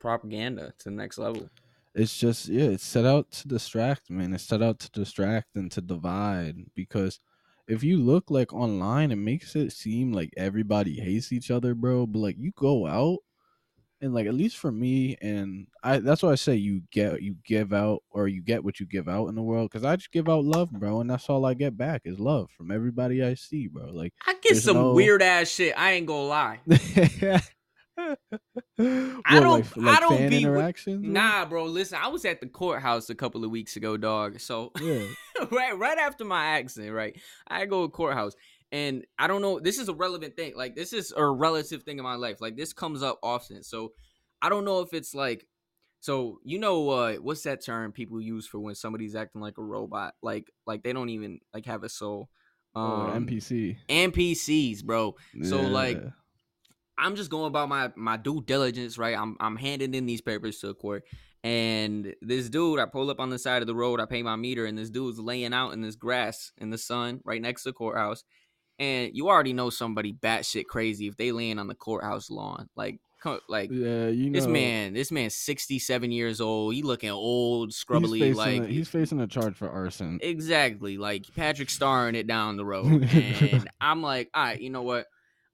B: propaganda to the next level.
A: It's just yeah, it's set out to distract, man. It's set out to distract and to divide because if you look like online, it makes it seem like everybody hates each other, bro. But like you go out and like at least for me and I that's why I say you get you give out or you get what you give out in the world because I just give out love, bro, and that's all I get back is love from everybody I see, bro. Like
B: I get some
A: no-
B: weird ass shit. I ain't gonna lie. <laughs> <laughs>
A: I
B: don't-
A: like,
B: I don't be with-
A: interactions. bro?
B: Nah, bro. Listen, I was at the courthouse a couple of weeks ago, dog. So
A: Yeah. <laughs>
B: right, right after my accident, right, I go to courthouse, and I don't know. This is a relevant thing. Like this is a relative thing in my life. Like this comes up often. So I don't know if it's like. So you know uh, what's that term people use for when somebody's acting like a robot? Like like they don't even like have a soul.
A: Oh,
B: Um,
A: NPC.
B: NPCs, bro. So, like,
A: Yeah.
B: I'm just going about my my due diligence, right? I'm I'm handing in these papers to the court, and this dude, I pull up on the side of the road, I pay my meter, and this dude's laying out in this grass in the sun right next to the courthouse, and you already know somebody batshit crazy if they laying on the courthouse lawn, like like.
A: yeah, you know
B: This man, this man's sixty-seven years old. He looking old,
A: he's
B: scrubbly,
A: facing
B: like
A: a, he's facing a charge for arson.
B: Exactly, like Patrick starring it down the road, <laughs> and I'm like, all right, you know what?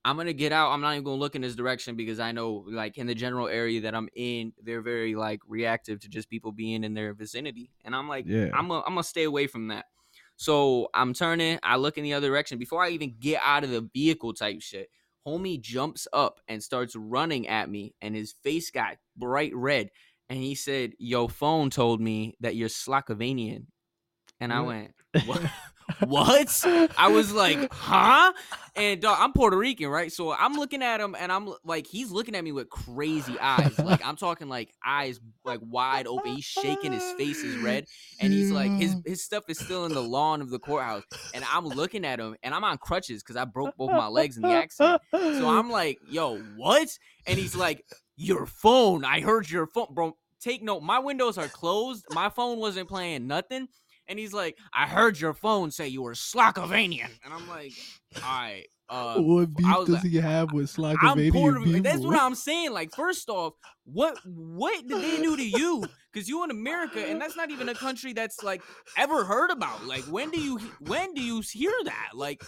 B: I'm gonna get out. I'm not even gonna look in this direction because I know, like, in the general area that I'm in, they're very like reactive to just people being in their vicinity, and I'm like,
A: Yeah.
B: I'm gonna, I'm gonna stay away from that. So I'm turning. I look in the other direction before I even get out of the vehicle, type shit. Homie jumps up and starts running at me, and his face got bright red. And he said, "Your phone told me that you're Slovenian," and I
A: What?
B: went, <laughs> "What?" What? I was like, huh? And dog, I'm Puerto Rican, right? So I'm looking at him and I'm like, he's looking at me with crazy eyes. Like I'm talking like eyes like wide open. He's shaking, his face is red. And he's like, his mm. his stuff is still in the lawn of the courthouse. And I'm looking at him and I'm on crutches because I broke both my legs in the accident. So I'm like, yo, what? And he's like, your phone. I heard your phone. Bro, take note. My windows are closed. My phone wasn't playing nothing. And he's like, I heard your phone say you were Slovenian. And I'm like, all right. Uh,
A: what beef does
B: like,
A: he have with <laughs>
B: I'm
A: Slovenian?
B: That's what I'm saying. Like, first off, what what did they do to you? Because you in America, and that's not even a country that's like ever heard about. Like, when do you when do you hear that? Like,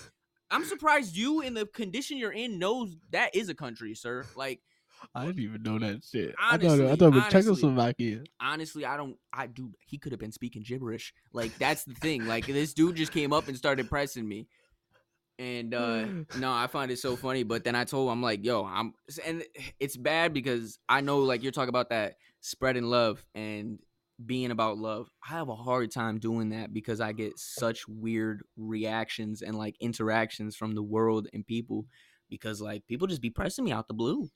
B: I'm surprised you in the condition you're in knows that is a country, sir. Like,
A: I didn't even know that shit. I thought,
B: Honestly,
A: I thought it was
B: honestly.
A: Czechoslovakia.
B: honestly, I don't. I do. He could have been speaking gibberish. Like that's the thing. Like this dude just came up and started pressing me, and uh <laughs> no, I find it so funny. But then I told him, I'm like, yo, I'm, and it's bad because I know like you're talking about that spreading love and being about love. I have a hard time doing that because I get such weird reactions and like interactions from the world and people because like people just be pressing me out the blue.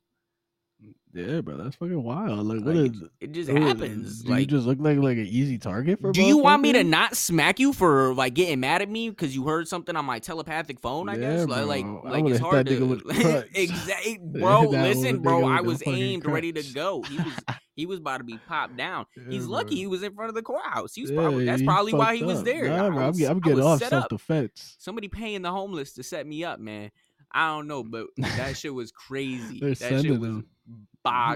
A: Yeah, bro, that's fucking wild. Like, what
B: Like,
A: is?
B: It just happens. Like
A: you just look like like an easy target for?
B: Do you want me to not smack you for like getting mad at me because you heard something on my telepathic phone? I
A: Yeah,
B: guess like like, like it's hard to <laughs> exactly, <laughs> bro. Listen, bro. I was aimed, ready to go. He was <laughs> he was about to be popped down. He's
A: Yeah,
B: lucky
A: bro.
B: he was in front of the courthouse. He was probably that's probably why he
A: fucked
B: was there.
A: Nah,
B: I
A: bro, I'm, getting off
B: up.
A: self defense.
B: Somebody paying the homeless to set me up, man. I don't know, but that shit was <laughs> crazy.
A: They're
B: that
A: sending
B: shit was
A: him.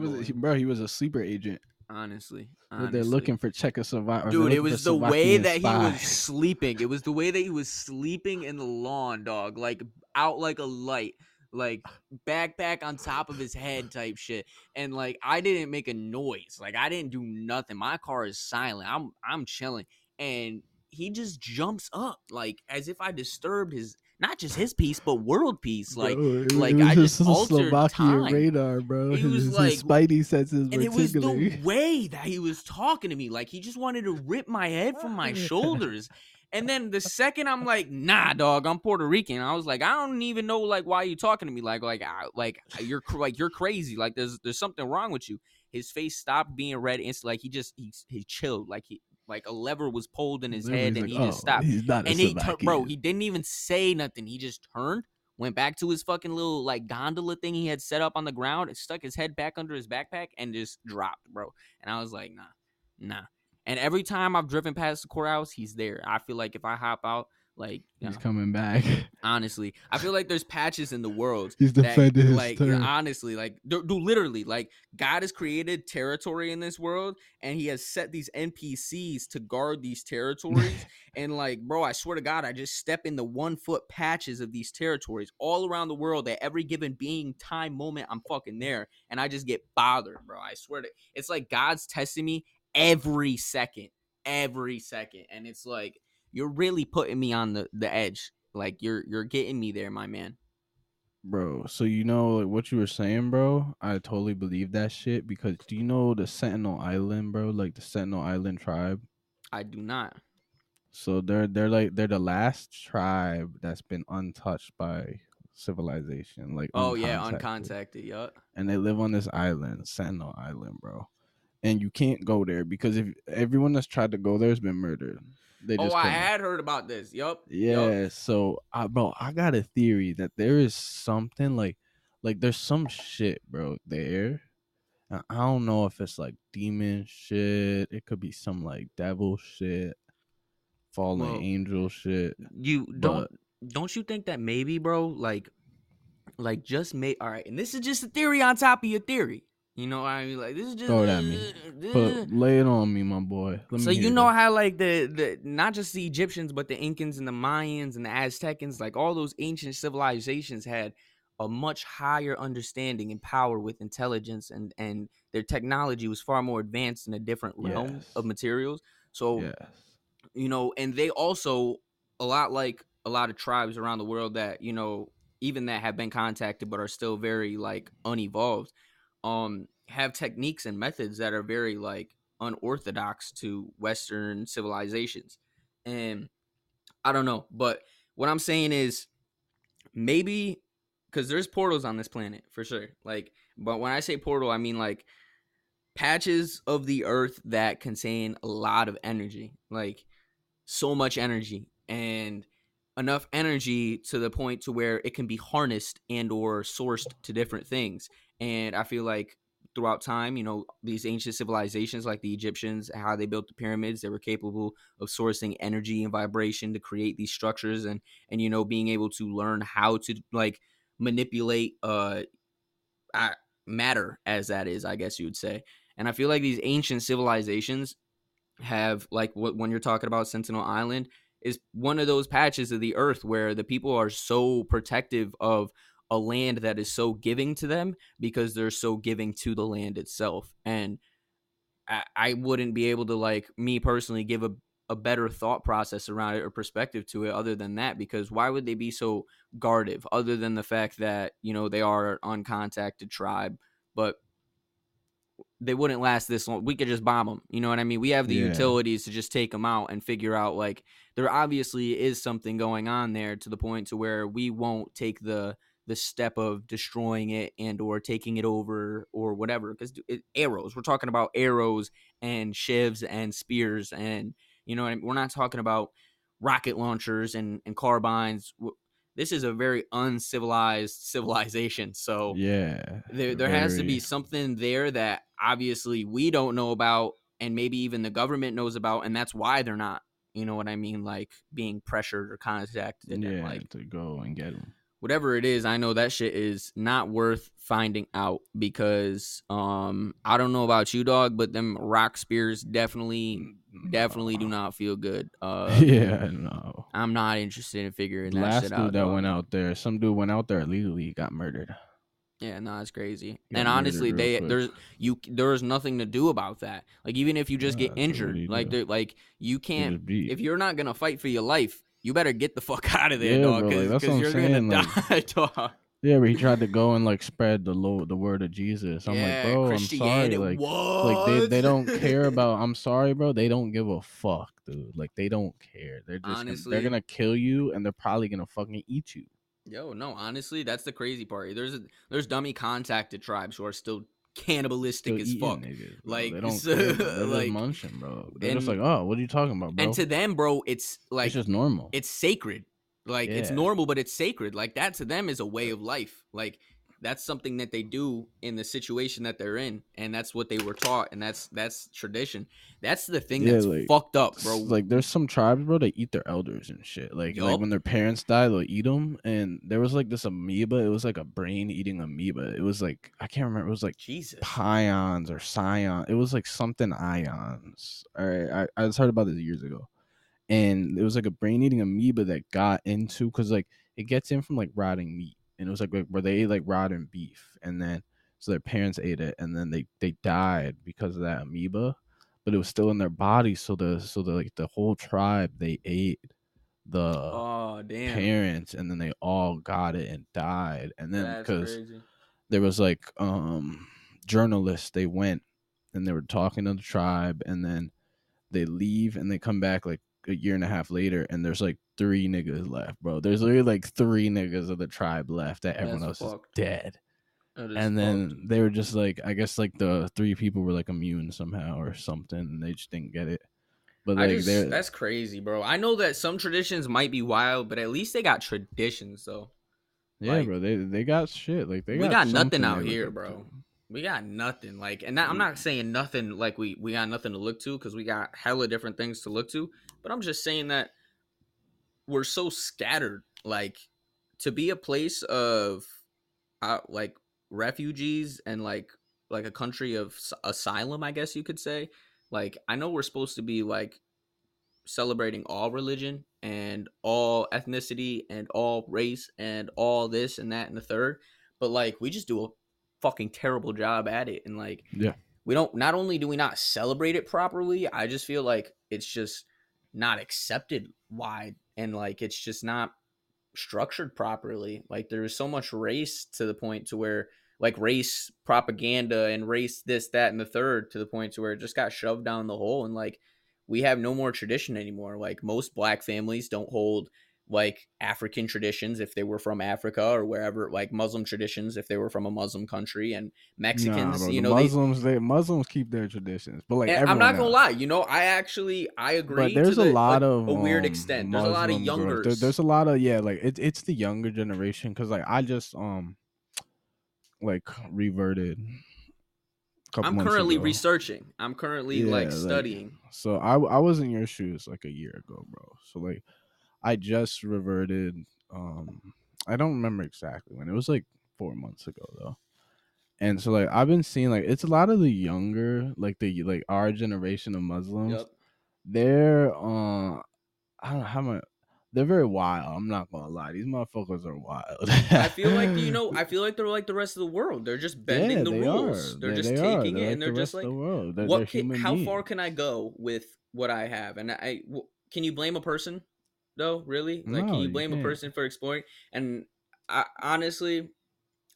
A: He was, bro, he was a sleeper agent.
B: honestly,
A: But
B: honestly.
A: They're looking for Czechoslovakia.
B: Dude, it was the way that he was sleeping. It was the way that he was sleeping in the lawn, dog. Like out like a light, like backpack on top of his head type shit. And like I didn't make a noise. Like I didn't do nothing. My car is silent. I'm I'm chilling. And he just jumps up like as if I disturbed his not just his peace, but world peace. Like
A: Bro,
B: like, I
A: his
B: just altered
A: Slovakian
B: time.
A: radar, bro.
B: He
A: His,
B: was
A: his
B: like-
A: spidey senses were
B: and it was the <laughs> way that he was talking to me like he just wanted to rip my head from my shoulders And then the second I'm like, nah, dog, I'm Puerto Rican. I was like, I don't even know like why you talking to me like like I, like you're cr- like you're crazy. Like there's there's something wrong with you. His face stopped being red instantly. Like he just he he chilled. Like he like a lever was pulled in his
A: Literally,
B: head and
A: like,
B: he just
A: "Oh,
B: stopped.
A: He's not a
B: And he tur- bro, he didn't even say nothing. He just turned, went back to his fucking little like gondola thing he had set up on the ground, and stuck his head back under his backpack and just dropped, bro. And I was like, nah, nah. And every time I've driven past the courthouse, he's there. I feel like if I hop out, like you
A: He's
B: know,
A: coming back. <laughs>
B: honestly, I feel like there's patches in the world
A: He's
B: that,
A: defending his
B: like
A: turn.
B: honestly like do literally like god has created territory in this world and he has set these npcs to guard these territories <laughs> and like bro i swear to god i just step in the one foot patches of these territories all around the world at every given being time moment i'm fucking there and i just get bothered bro i swear to it's like god's testing me every second every second and it's like you're really putting me on the the edge like you're you're getting me there my man
A: bro. So you know like, what you were saying, bro? I totally believe that shit because do you know the Sentinel Island, bro? Like the Sentinel Island tribe.
B: i do not
A: So they're they're like they're the last tribe that's been untouched by civilization. Like
B: Oh yeah,
A: uncontacted.
B: uncontacted. Yup.
A: and they live on this island, Sentinel Island, bro. And you can't go there because if everyone that's tried to go there has been murdered. They
B: Oh, I had heard about this. Yup.
A: Yeah, so I bro, I got a theory that there is something like like there's some shit, bro, there. And I don't know if it's like demon shit. It could be some like devil shit, fallen
B: Well,
A: angel shit.
B: You don't don't you think that maybe, bro, like like just may all right, and this is just a theory on top of your theory. You know what I mean? Like this is just
A: Throw it at me.
B: uh,
A: But lay it on me, my boy. Let
B: so you know how like the the not just the Egyptians but the Incans and the Mayans and the Aztecans like all those ancient civilizations had a much higher understanding and power with intelligence and and their technology was far more advanced in a different realm
A: Yes.
B: of materials. So
A: Yes.
B: you know, and they also a lot like a lot of tribes around the world that you know even that have been contacted but are still very like unevolved um have techniques and methods that are very like unorthodox to western civilizations and i don't know but what i'm saying is maybe because there's portals on this planet for sure like but when i say portal i mean like patches of the earth that contain a lot of energy like so much energy and enough energy to the point to where it can be harnessed and or sourced to different things and i feel like throughout time you know these ancient civilizations like the egyptians how they built the pyramids they were capable of sourcing energy and vibration to create these structures and and you know being able to learn how to like manipulate uh uh, matter as that is i guess you would say. And i feel like these ancient civilizations have like what when you're talking about sentinel island is one of those patches of the earth where the people are so protective of a land that is so giving to them because they're so giving to the land itself and i, I wouldn't be able to like me personally give a, a better thought process around it or perspective to it other than that because why would they be so guarded other than the fact that you know they are an uncontacted tribe but they wouldn't last this long. We could just bomb them. You know what I mean? We have the
A: Yeah.
B: utilities to just take them out and figure out like there obviously is something going on there to the point to where we won't take the the step of destroying it and or taking it over or whatever because arrows we're talking about arrows and shivs and spears and you know what I mean? we're not talking about rocket launchers and and carbines this is a very uncivilized civilization so
A: Yeah.
B: there there has to be something there that obviously we don't know about and maybe even the government knows about and that's why they're not you know what i mean like being pressured or contacted and
A: Yeah,
B: like
A: to go and get him.
B: Whatever it is i know that shit is not worth finding out because um i don't know about you dog but them rock spears definitely definitely do not feel good uh <laughs>
A: yeah, no.
B: i'm not interested in figuring that out.
A: Last
B: shit
A: dude that
B: dog.
A: went out there, some dude went out there illegally, got murdered.
B: Yeah, no, it's crazy. And honestly, they
A: quick.
B: there's you there's nothing to do about that. Like even if you just
A: Yeah,
B: get
A: so what do
B: injured, like like you
A: You
B: can't
A: beat.
B: if you're not gonna fight for your life, you better get the fuck <laughs> out of there,
A: Yeah,
B: dog,
A: like,
B: because
A: I'm
B: you're
A: saying,
B: gonna
A: like- <laughs>
B: die, dog.
A: Yeah, but he tried to go and like spread the low the word of Jesus. I'm
B: Yeah,
A: like, bro, I'm sorry.
B: Christianity-
A: Like, like they, they don't care <laughs> about. I'm sorry, bro. They don't give a fuck, dude. Like they don't care. They're just gonna,
B: Honestly-
A: they're gonna kill you, and they're probably gonna fucking eat you.
B: Yo, no, honestly, that's the crazy part. There's a, there's dummy contacted tribes who are still cannibalistic as fuck.
A: niggas.
B: Like,
A: they <laughs> don't
B: so,
A: They're
B: like,
A: just munching, bro. They're just like, oh, what are you talking about, bro?
B: And to them, bro, it's like
A: it's just normal.
B: it's sacred. Like it's normal, but it's sacred. Like that to them is a way of life. Like that's something that they do in the situation that they're in, and that's what they were taught, and that's that's tradition. That's the thing
A: Yeah,
B: that's
A: like,
B: fucked up, bro.
A: Like there's some tribes, bro, that eat their elders and shit. Like like when their parents die, they'll eat them. And there was like this amoeba. It was like a brain eating amoeba. It was like I can't remember. It was like
B: Jesus.
A: pions or scion. It was like something ions. All right, I I just heard about this years ago, and it was like a brain eating amoeba that got into because like it gets in from like rotting meat, and it was like where they ate like rotten beef, and then so their parents ate it, and then they they died because of that amoeba, but it was still in their body. So the so the like the whole tribe they ate the
B: Oh damn.
A: parents, and then they all got it and died, and then because there was like um journalists they went and they were talking to the tribe and then they leave and they come back like a year and a half later and there's like three niggas left bro there's literally like three niggas of the tribe left that everyone
B: That's
A: else
B: fucked.
A: is dead
B: is
A: and then
B: fucked.
A: they were just like i guess like the three people were like immune somehow or something and they just didn't get it but
B: I
A: like
B: just, that's crazy, bro. I know that some traditions might be wild, but at least they got traditions, though.
A: yeah
B: like-
A: bro they they got shit like they
B: We
A: got,
B: got nothing out here, bro. We got nothing. Like, and that, I'm not saying nothing like we we got nothing to look to because we got hella different things to look to. But I'm just saying that we're so scattered. Like, to be a place of uh, like refugees and like like a country of asylum, I guess you could say. Like, I know we're supposed to be like celebrating all religion and all ethnicity and all race and all this and that and the third but like we just do a fucking terrible job at it. And like
A: Yeah.
B: we don't not only do we not celebrate it properly i just feel like it's just not accepted wide. And like it's just not structured properly. Like there's so much race to the point to where like race propaganda and race this that and the third to the point to where it just got shoved down the hole. And like we have no more tradition anymore. Like most black families don't hold like African traditions if they were from Africa or wherever, like Muslim traditions if they were from a Muslim country, and Mexicans,
A: nah, bro,
B: you know, they,
A: Muslims they Muslims keep their traditions, but like
B: I'm not gonna
A: else.
B: lie, you know, I actually I agree.
A: But there's
B: to
A: a
B: the,
A: lot
B: like,
A: of
B: a weird
A: um,
B: extent. There's a lot of younger.
A: There- there's a lot of yeah, like it's it's the younger generation because like I just um like reverted.
B: I'm currently
A: ago.
B: researching. I'm currently
A: Yeah,
B: like
A: like-
B: studying.
A: So I I was in your shoes like a year ago, bro. So like I just reverted. Um, I don't remember exactly when. It was like four months ago though. And so like I've been seeing like it's a lot of the younger like the like our generation of Muslims.
B: Yep.
A: They're uh I don't know how much they're very wild. I'm not gonna lie. These motherfuckers are wild.
B: I feel like you <laughs> know. I feel like they're like the rest of the world. They're just bending
A: Yeah,
B: the
A: they
B: rules.
A: are.
B: They're
A: They-
B: just
A: they
B: taking it,
A: They're
B: and they're
A: the
B: just like,
A: the. They're,
B: what?
A: they're
B: Can, how
A: beings.
B: far can I go with what I have? And I w- can you blame a person though? Really? Like, can
A: No,
B: you
A: you
B: blame a person for exploring? And I honestly,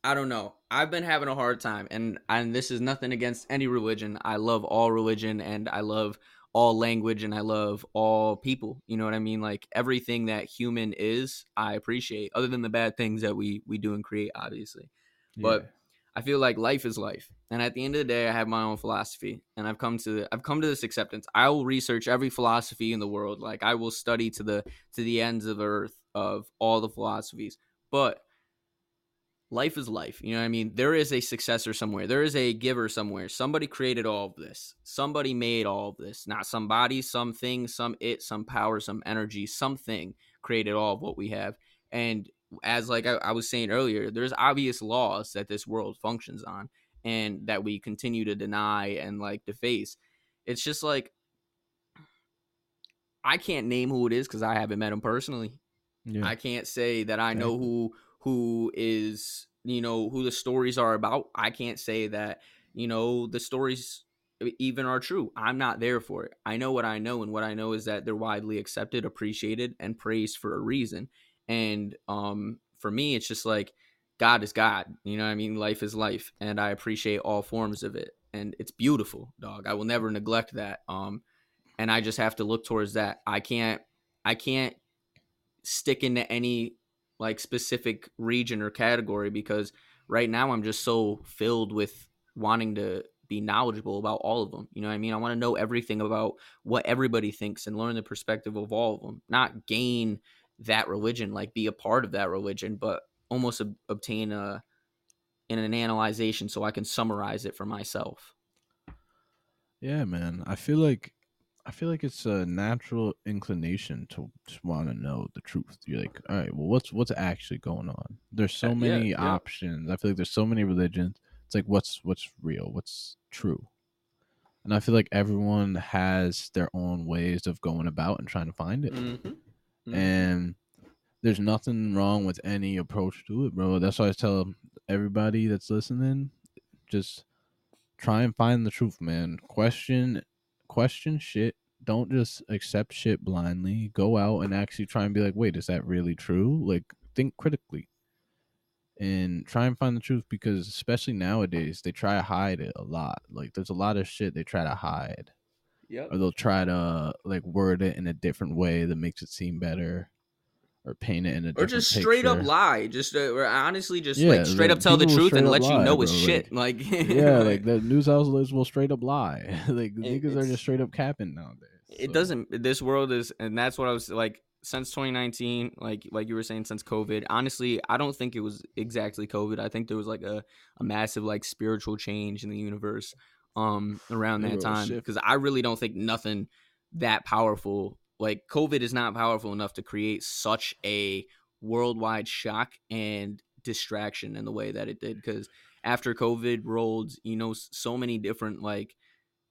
B: I don't know. I've been having a hard time, and and this is nothing against any religion. I love all religion, and I love all language, and I love all people. You know what I mean? Like everything that human is, I appreciate. Other than the bad things that we we do and create, obviously. but
A: Yeah.
B: I feel like life is life, and at the end of the day, I have my own philosophy, and I've come to I've come to this acceptance. I will research every philosophy in the world, like I will study to the to the ends of earth of all the philosophies. But life is life, you know what I mean? There is a successor somewhere. There is a giver somewhere. Somebody created all of this. Somebody made all of this. Not somebody, something, some it, some power, some energy, something created all of what we have. And as like I, I was saying earlier, there's obvious laws that this world functions on and that we continue to deny and like deface. It's just like I can't name who it is because I haven't met him personally.
A: yeah.
B: I can't say that I know who who is you know who the stories are about. I can't say that you know the stories even are true. I'm not there for it. I know what I know, and what I know is that they're widely accepted, appreciated, and praised for a reason. And um, for me, it's just like God is God. You know what I mean? Life is life, and I appreciate all forms of it, and it's beautiful, dog. I will never neglect that. Um, and I just have to look towards that. I can't, I can't stick into any like specific region or category because right now I'm just so filled with wanting to be knowledgeable about all of them. You know what I mean? I want to know everything about what everybody thinks and learn the perspective of all of them, not gain that religion, like be a part of that religion, but almost ob- obtain a in an analyzation so I can summarize it for myself.
A: Yeah, man. I feel like I feel like it's a natural inclination to just want to know the truth. You're like, all right, well, what's what's actually going on? There's so
B: Uh, yeah,
A: many
B: yeah.
A: options. I feel like there's so many religions. It's like, what's what's real? What's true? And I feel like everyone has their own ways of going about and trying to find it.
B: Mm-hmm. Mm-hmm.
A: And there's nothing wrong with any approach to it, bro. That's why I tell everybody that's listening, just try and find the truth, man. Question question shit. Don't just accept shit blindly. Go out and actually try and be like, wait, is that really true? Like think critically. And try and find the truth because especially nowadays they try to hide it a lot. Like there's a lot of shit they try to hide.
B: Yep.
A: Or they'll try to like word it in a different way that makes it seem better. Or paint it in a different way.
B: Or just straight up lie. Just uh, or honestly, just
A: Yeah,
B: like straight
A: like,
B: up tell the truth and let
A: up
B: you know it's
A: bro,
B: shit. Like <laughs>
A: yeah, like the news outlets will straight up lie. <laughs> like
B: It-
A: niggas are just straight up capping nowadays.
B: it doesn't this world is and that's what i was like since 2019 like like you were saying since covid honestly i don't think it was exactly covid i think there was like a, a massive like spiritual change in the universe um around that time because i really don't think nothing that powerful like covid is not powerful enough to create such a worldwide shock and distraction in the way that it did because after covid rolled you know so many different like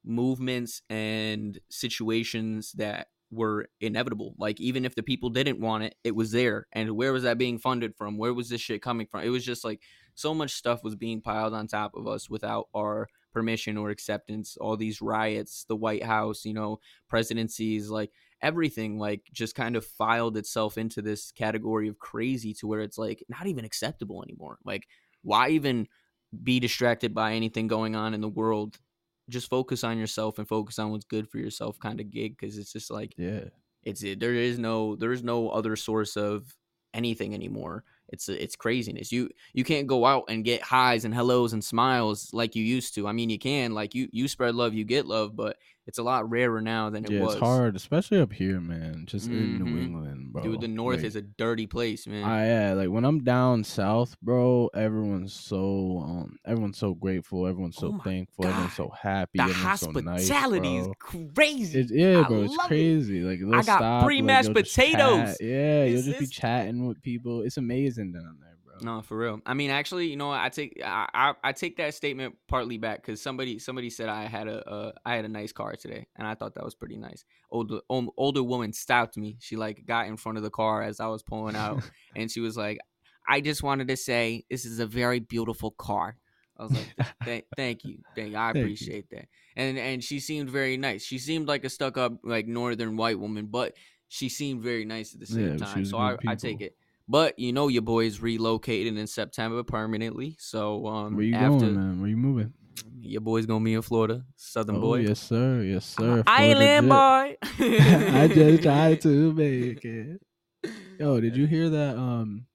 B: movements and situations that were inevitable. Like even if the people didn't want it, it was there. And where was that being funded from? Where was this shit coming from? It was just like so much stuff was being piled on top of us without our permission or acceptance. All these riots, the White House, you know, presidencies, like everything like just kind of filed itself into this category of crazy to where it's like not even acceptable anymore. Like why even be distracted by anything going on in the world just focus on yourself and focus on what's good for yourself kind of gig because it's just like
A: Yeah.
B: it's it there is no there is no other source of anything anymore it's it's craziness. You you can't go out and get highs and hellos and smiles like you used to. I mean you can like you you spread love you get love but it's a lot rarer now than it
A: yeah,
B: was
A: it's hard, especially up here, man. Just in New
B: Mhm.
A: England, bro.
B: dude the north
A: Like,
B: is a dirty place man
A: I yeah, like when I'm down south, bro, everyone's so um everyone's so grateful, everyone's so
B: Oh
A: thankful, everyone's so happy,
B: the
A: everyone's so nice.
B: hospitality is crazy
A: It's, yeah,
B: I
A: bro, it's
B: love it.
A: crazy. Like
B: I got
A: stop,
B: three
A: like,
B: mashed
A: chat.
B: potatoes.
A: Yeah, you'll just be chatting with people. It's amazing down there.
B: No, for real. I mean, actually, you know. I take I I, I take that statement partly back because somebody somebody said I had a uh, I had a nice car today, and I thought that was pretty nice. Older um, older woman stopped me. She like got in front of the car as I was pulling out, <laughs> and she was like, "I just wanted to say this is a very beautiful car." I was like, "Thank, thank you, thank you. I
A: Thank you.
B: appreciate that." And and she seemed very nice. She seemed like a stuck up like northern white woman, but she seemed very nice at the same
A: Yeah,
B: time. So I, I take it. But you know your boy's relocating in September permanently. So um
A: Where you
B: after
A: going, man? Where you moving?
B: your boy's gonna be in Florida, Southern
A: Oh,
B: boy.
A: yes, sir. Yes, sir.
B: Island
A: Florida
B: boy. <laughs> <laughs>
A: I just tried to make it. Yo, did you hear that? Um,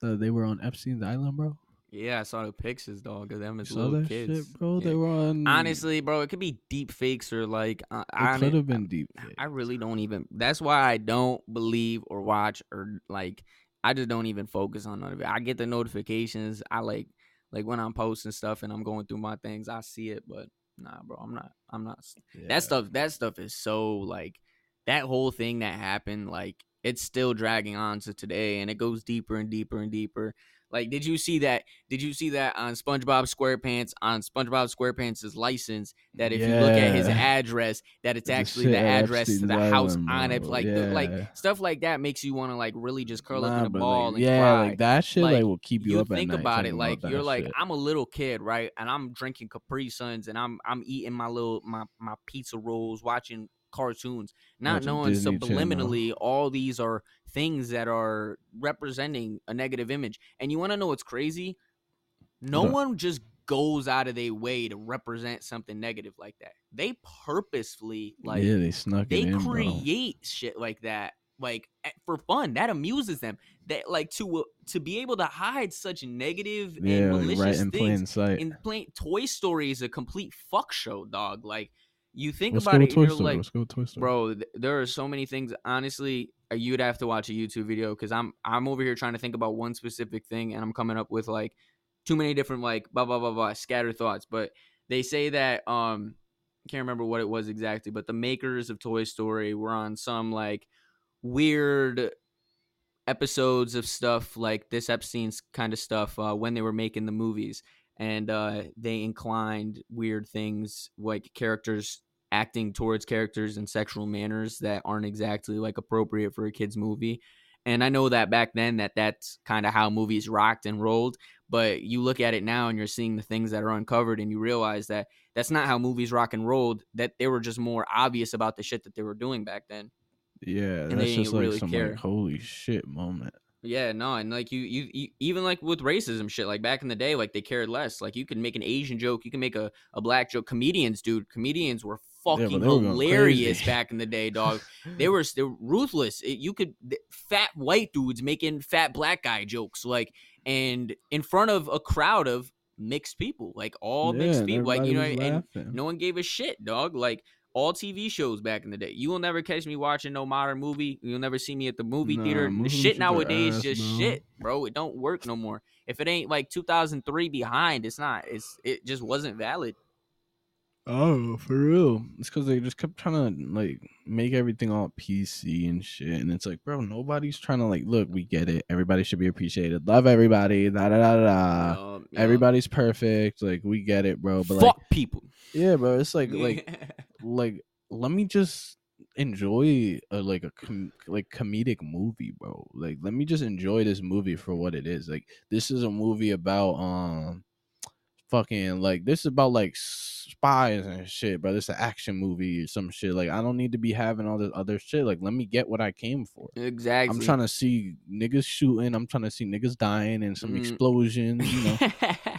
A: the, they were on Epstein's island, bro.
B: Yeah, I saw the pictures, dog, of them
A: You
B: as
A: saw
B: little
A: that
B: kids.
A: shit, bro?
B: Yeah.
A: They were on.
B: Honestly, bro, it could be deep fakes or like uh, I
A: it could have been deep. fake.
B: I really don't even. That's why I don't believe or watch or like. I just don't even focus on none of it. I get the notifications. I like like when I'm posting stuff and I'm going through my things. I see it, but nah, bro, I'm not. I'm not.
A: Yeah.
B: That stuff. That stuff is so like that whole thing that happened. Like it's still dragging on to today, and it goes deeper and deeper and deeper. Like, did you see that? Did you see that on SpongeBob SquarePants on SpongeBob SquarePants' license? That if you look at his address, that it's
A: It's
B: actually the address to the house on it. Like, the, like stuff like that makes you want to like really just curl up in a ball
A: like,
B: and
A: yeah,
B: cry
A: like that shit like,
B: Like,
A: will keep you,
B: you
A: up at
B: think about it like
A: that
B: you're like
A: shit.
B: i'm a little kid right and i'm drinking capri suns and i'm i'm eating my little my my pizza rolls watching cartoons, not knowing
A: Disney Channel.
B: subliminally all these are things that are representing a negative image. And you want to know what's crazy? No
A: What?
B: one just goes out of their way to represent something negative like that. They purposefully like
A: yeah, they snuck
B: they
A: in, bro.
B: create shit like that like for fun that amuses them that like to to be able to hide such negative and
A: Yeah, like,
B: malicious
A: right in
B: things
A: plain sight.
B: in plain toy story is a complete fuck show dog like you think
A: Let's
B: about it you're
A: Story.
B: like
A: Let's go with Toy Story.
B: bro th- there are so many things honestly uh, you'd have to watch a youtube video because i'm i'm over here trying to think about one specific thing and i'm coming up with like too many different like blah blah blah blah scattered thoughts but they say that um can't remember what it was exactly but the makers of toy story were on some like weird episodes of stuff like this epstein's kind of stuff uh, when they were making the movies and uh, they inclined weird things like characters acting towards characters in sexual manners that aren't exactly like appropriate for a kids movie and i know that back then that that's kind of how movies rocked and rolled but you look at it now and you're seeing the things that are uncovered and you realize that that's not how movies rock and rolled that they were just more obvious about the shit that they were doing back then
A: yeah,
B: they
A: that's
B: didn't
A: just like
B: really
A: some
B: care.
A: like holy shit moment.
B: Yeah, no, and like you, you, you, even like with racism shit, like back in the day, like they cared less. Like you could make an Asian joke, you can make a, a black joke. Comedians, dude, comedians were fucking
A: going
B: hilarious back in the day, dog. They <laughs> were were ruthless. It, you could th- fat white dudes making fat black guy jokes, like and in front of a crowd of mixed people, like all
A: Yeah,
B: mixed people, like you know, and
A: laughing.
B: no one gave a shit, dog. Like all TV shows back in the day. You will never catch me watching no modern movie. You'll never see me at the movie
A: Nah,
B: theater. The shit nowadays
A: ass,
B: just
A: bro.
B: shit, bro. It don't work no more. If it ain't like 2003 behind, it's not. It's it just wasn't valid.
A: Oh, for real. It's because they just kept trying to like make everything all PC and shit. And it's like, bro, nobody's trying to like, look, we get it. Everybody should be appreciated. Love everybody. Da da da da.
B: Um,
A: Everybody's perfect. Like, we get it, bro. But
B: fuck
A: like,
B: people.
A: yeah, bro. It's like, like, <laughs> like, let me just enjoy a like a com- like comedic movie, bro. Like, let me just enjoy this movie for what it is. Like, this is a movie about um fucking like this is about like spies and shit, bro. This is an action movie or some shit. Like I don't need to be having all this other shit. Like let me get what I came for.
B: exactly.
A: I'm trying to see niggas shooting. I'm trying to see niggas dying and some
B: Mm.
A: explosions. You know,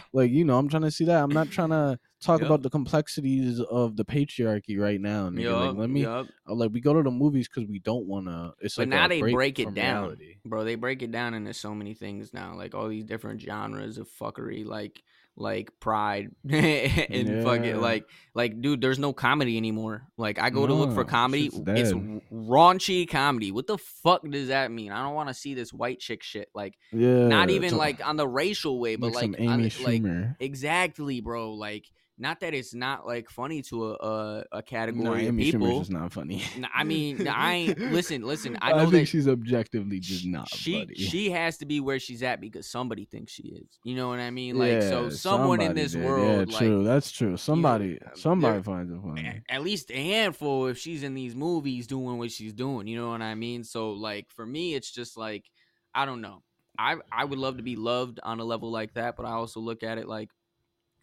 A: <laughs> like you know, I'm trying to see that. I'm not trying to talk
B: Yup.
A: about the complexities of the patriarchy right now. Nigga.
B: Yup,
A: like let me.
B: yup.
A: uh, Like we go to the movies because we don't want to. It's
B: But
A: like
B: now they break it down.
A: reality.
B: bro they break it down into so many things now like all these different genres of fuckery like like pride <laughs> and fucking
A: Yeah.
B: like like dude there's no comedy anymore. Like i go to look for comedy it's raunchy comedy. What the fuck does that mean? I don't want to see this white chick shit like
A: Yeah,
B: not even
A: to-
B: like on the racial way but
A: like,
B: like, on like exactly bro like not that it's not like funny to a a, a category
A: no,
B: of
A: Amy
B: people
A: Schumer's just not funny.
B: I mean, I ain't <laughs> listen. Listen, I
A: I,
B: know
A: think
B: that
A: she's objectively just not
B: she
A: funny.
B: she has to be where she's at because somebody thinks she is. You know what I mean? Like
A: Yeah,
B: so someone in this
A: did.
B: world
A: yeah,
B: like
A: true. That's true. Somebody,
B: uh,
A: somebody finds it funny.
B: at least a handful if she's in these movies doing what she's doing. You know what I mean? So like for me, it's just like I don't know. I I would love to be loved on a level like that, but I also look at it like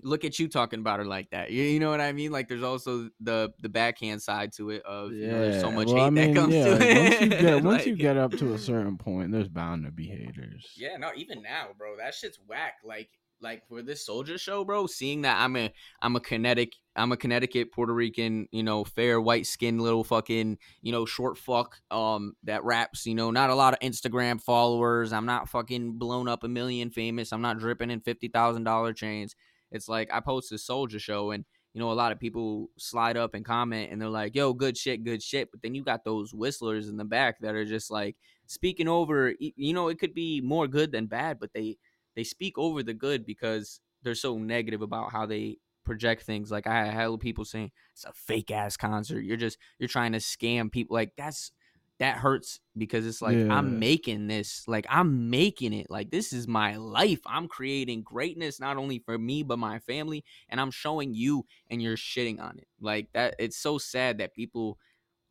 B: look at you talking about her like that. You, you know what I mean? Like there's also the the backhand side to it of you know, there's so much
A: well,
B: hate
A: I mean,
B: that comes
A: yeah,
B: to it.
A: Once you <laughs> get, once you get up to a certain point, there's bound to be haters.
B: Yeah, no, even now, bro, that shit's whack. Like, like for this Soulja show, bro, seeing that I'm a I'm a Connecticut I'm a Connecticut Puerto Rican, you know, fair white skinned little fucking, you know, short fuck um that raps, you know, not a lot of Instagram followers. I'm not fucking blown up a million famous. I'm not dripping in fifty thousand dollar chains. It's like I post this Soulja show and you know, a lot of people slide up and comment and they're like, yo, good shit, good shit. But then you got those whistlers in the back that are just like speaking over, you know, it could be more good than bad, but they, they speak over the good because they're so negative about how they project things. Like I had people saying it's a fake ass concert. You're just, you're trying to scam people. Like that's, that hurts because it's like
A: Yeah.
B: I'm making this, like I'm making it, like this is my life. I'm creating greatness not only for me but my family, and I'm showing you, and you're shitting on it. Like that, it's so sad that people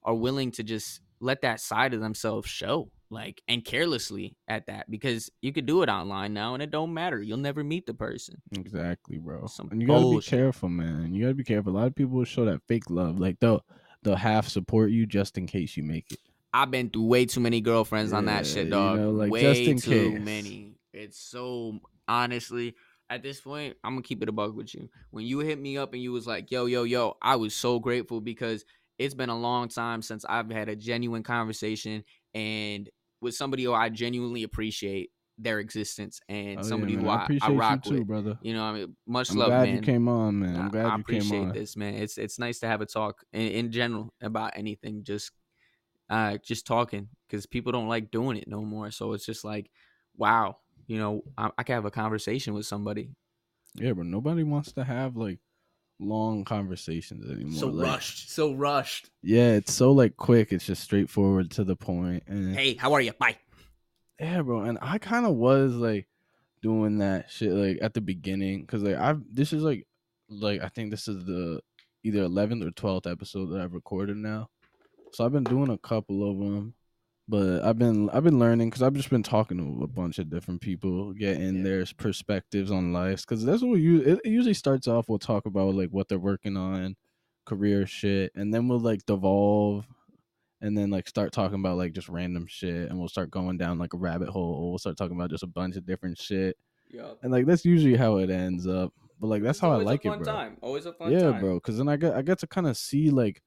B: are willing to just let that side of themselves show, like and carelessly at that, because you could do it online now, and it don't matter. You'll never meet the person.
A: Exactly, bro.
B: Some
A: and you gotta
B: bullshit.
A: be careful, man. You gotta be careful. A lot of people show that fake love. Like they'll they'll half support you just in case you make it.
B: I've been through way too many girlfriends on that
A: Yeah,
B: shit,
A: you
B: dog.
A: know, like,
B: way too
A: case.
B: many. It's so honestly at this point, I'm gonna keep it a bug with you. When you hit me up and you was like, "Yo, yo, yo," I was so grateful because it's been a long time since I've had a genuine conversation and with somebody who I genuinely appreciate their existence and
A: Oh,
B: somebody
A: man,
B: who I, I,
A: appreciate
B: rock
A: you too,
B: with.
A: brother.
B: You know, I mean, much
A: I'm
B: love,
A: glad
B: man.
A: you came on, man. I'm glad
B: I
A: you came
B: appreciate
A: on.
B: this, man. It's it's nice to have a talk in, in general about anything. Just uh, just talking because people don't like doing it no more. So it's just like, wow, you know, I, I can have a conversation with somebody.
A: Yeah, but nobody wants to have like long conversations anymore.
B: So
A: like,
B: rushed, so rushed.
A: Yeah, it's so like quick. It's just straightforward to the point. And
B: Hey, how are you? Bye.
A: yeah, bro. And I kind of was like doing that shit like at the beginning because like I've this is like like I think this is the either 11th or 12th episode that I've recorded now. So I've been doing a couple of them, but I've been I've been learning because I've just been talking to a bunch of different people, getting
B: Yeah.
A: their perspectives on life. Because that's what you it, usually starts off. We'll talk about like what they're working on, career shit, and then we'll like devolve, and then like start talking about like just random shit, and we'll start going down like a rabbit hole. We'll start talking about just a bunch of different shit,
B: Yup.
A: and like that's usually how it ends up. But like that's
B: It's
A: how I
B: always a
A: like it,
B: fun
A: bro
B: Time. Always a fun
A: yeah
B: time.
A: bro because then i get i get to kind of see like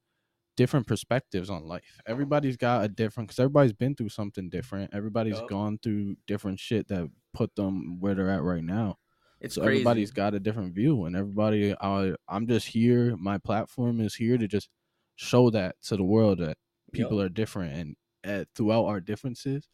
A: different perspectives on life everybody's got a different because everybody's been through something different everybody's
B: Yup.
A: gone through different shit that put them where they're at right now
B: It's
A: so
B: crazy.
A: everybody's got a different view and everybody I, i'm just here my platform is here to just show that to the world that people
B: Yup.
A: are different and uh, throughout our differences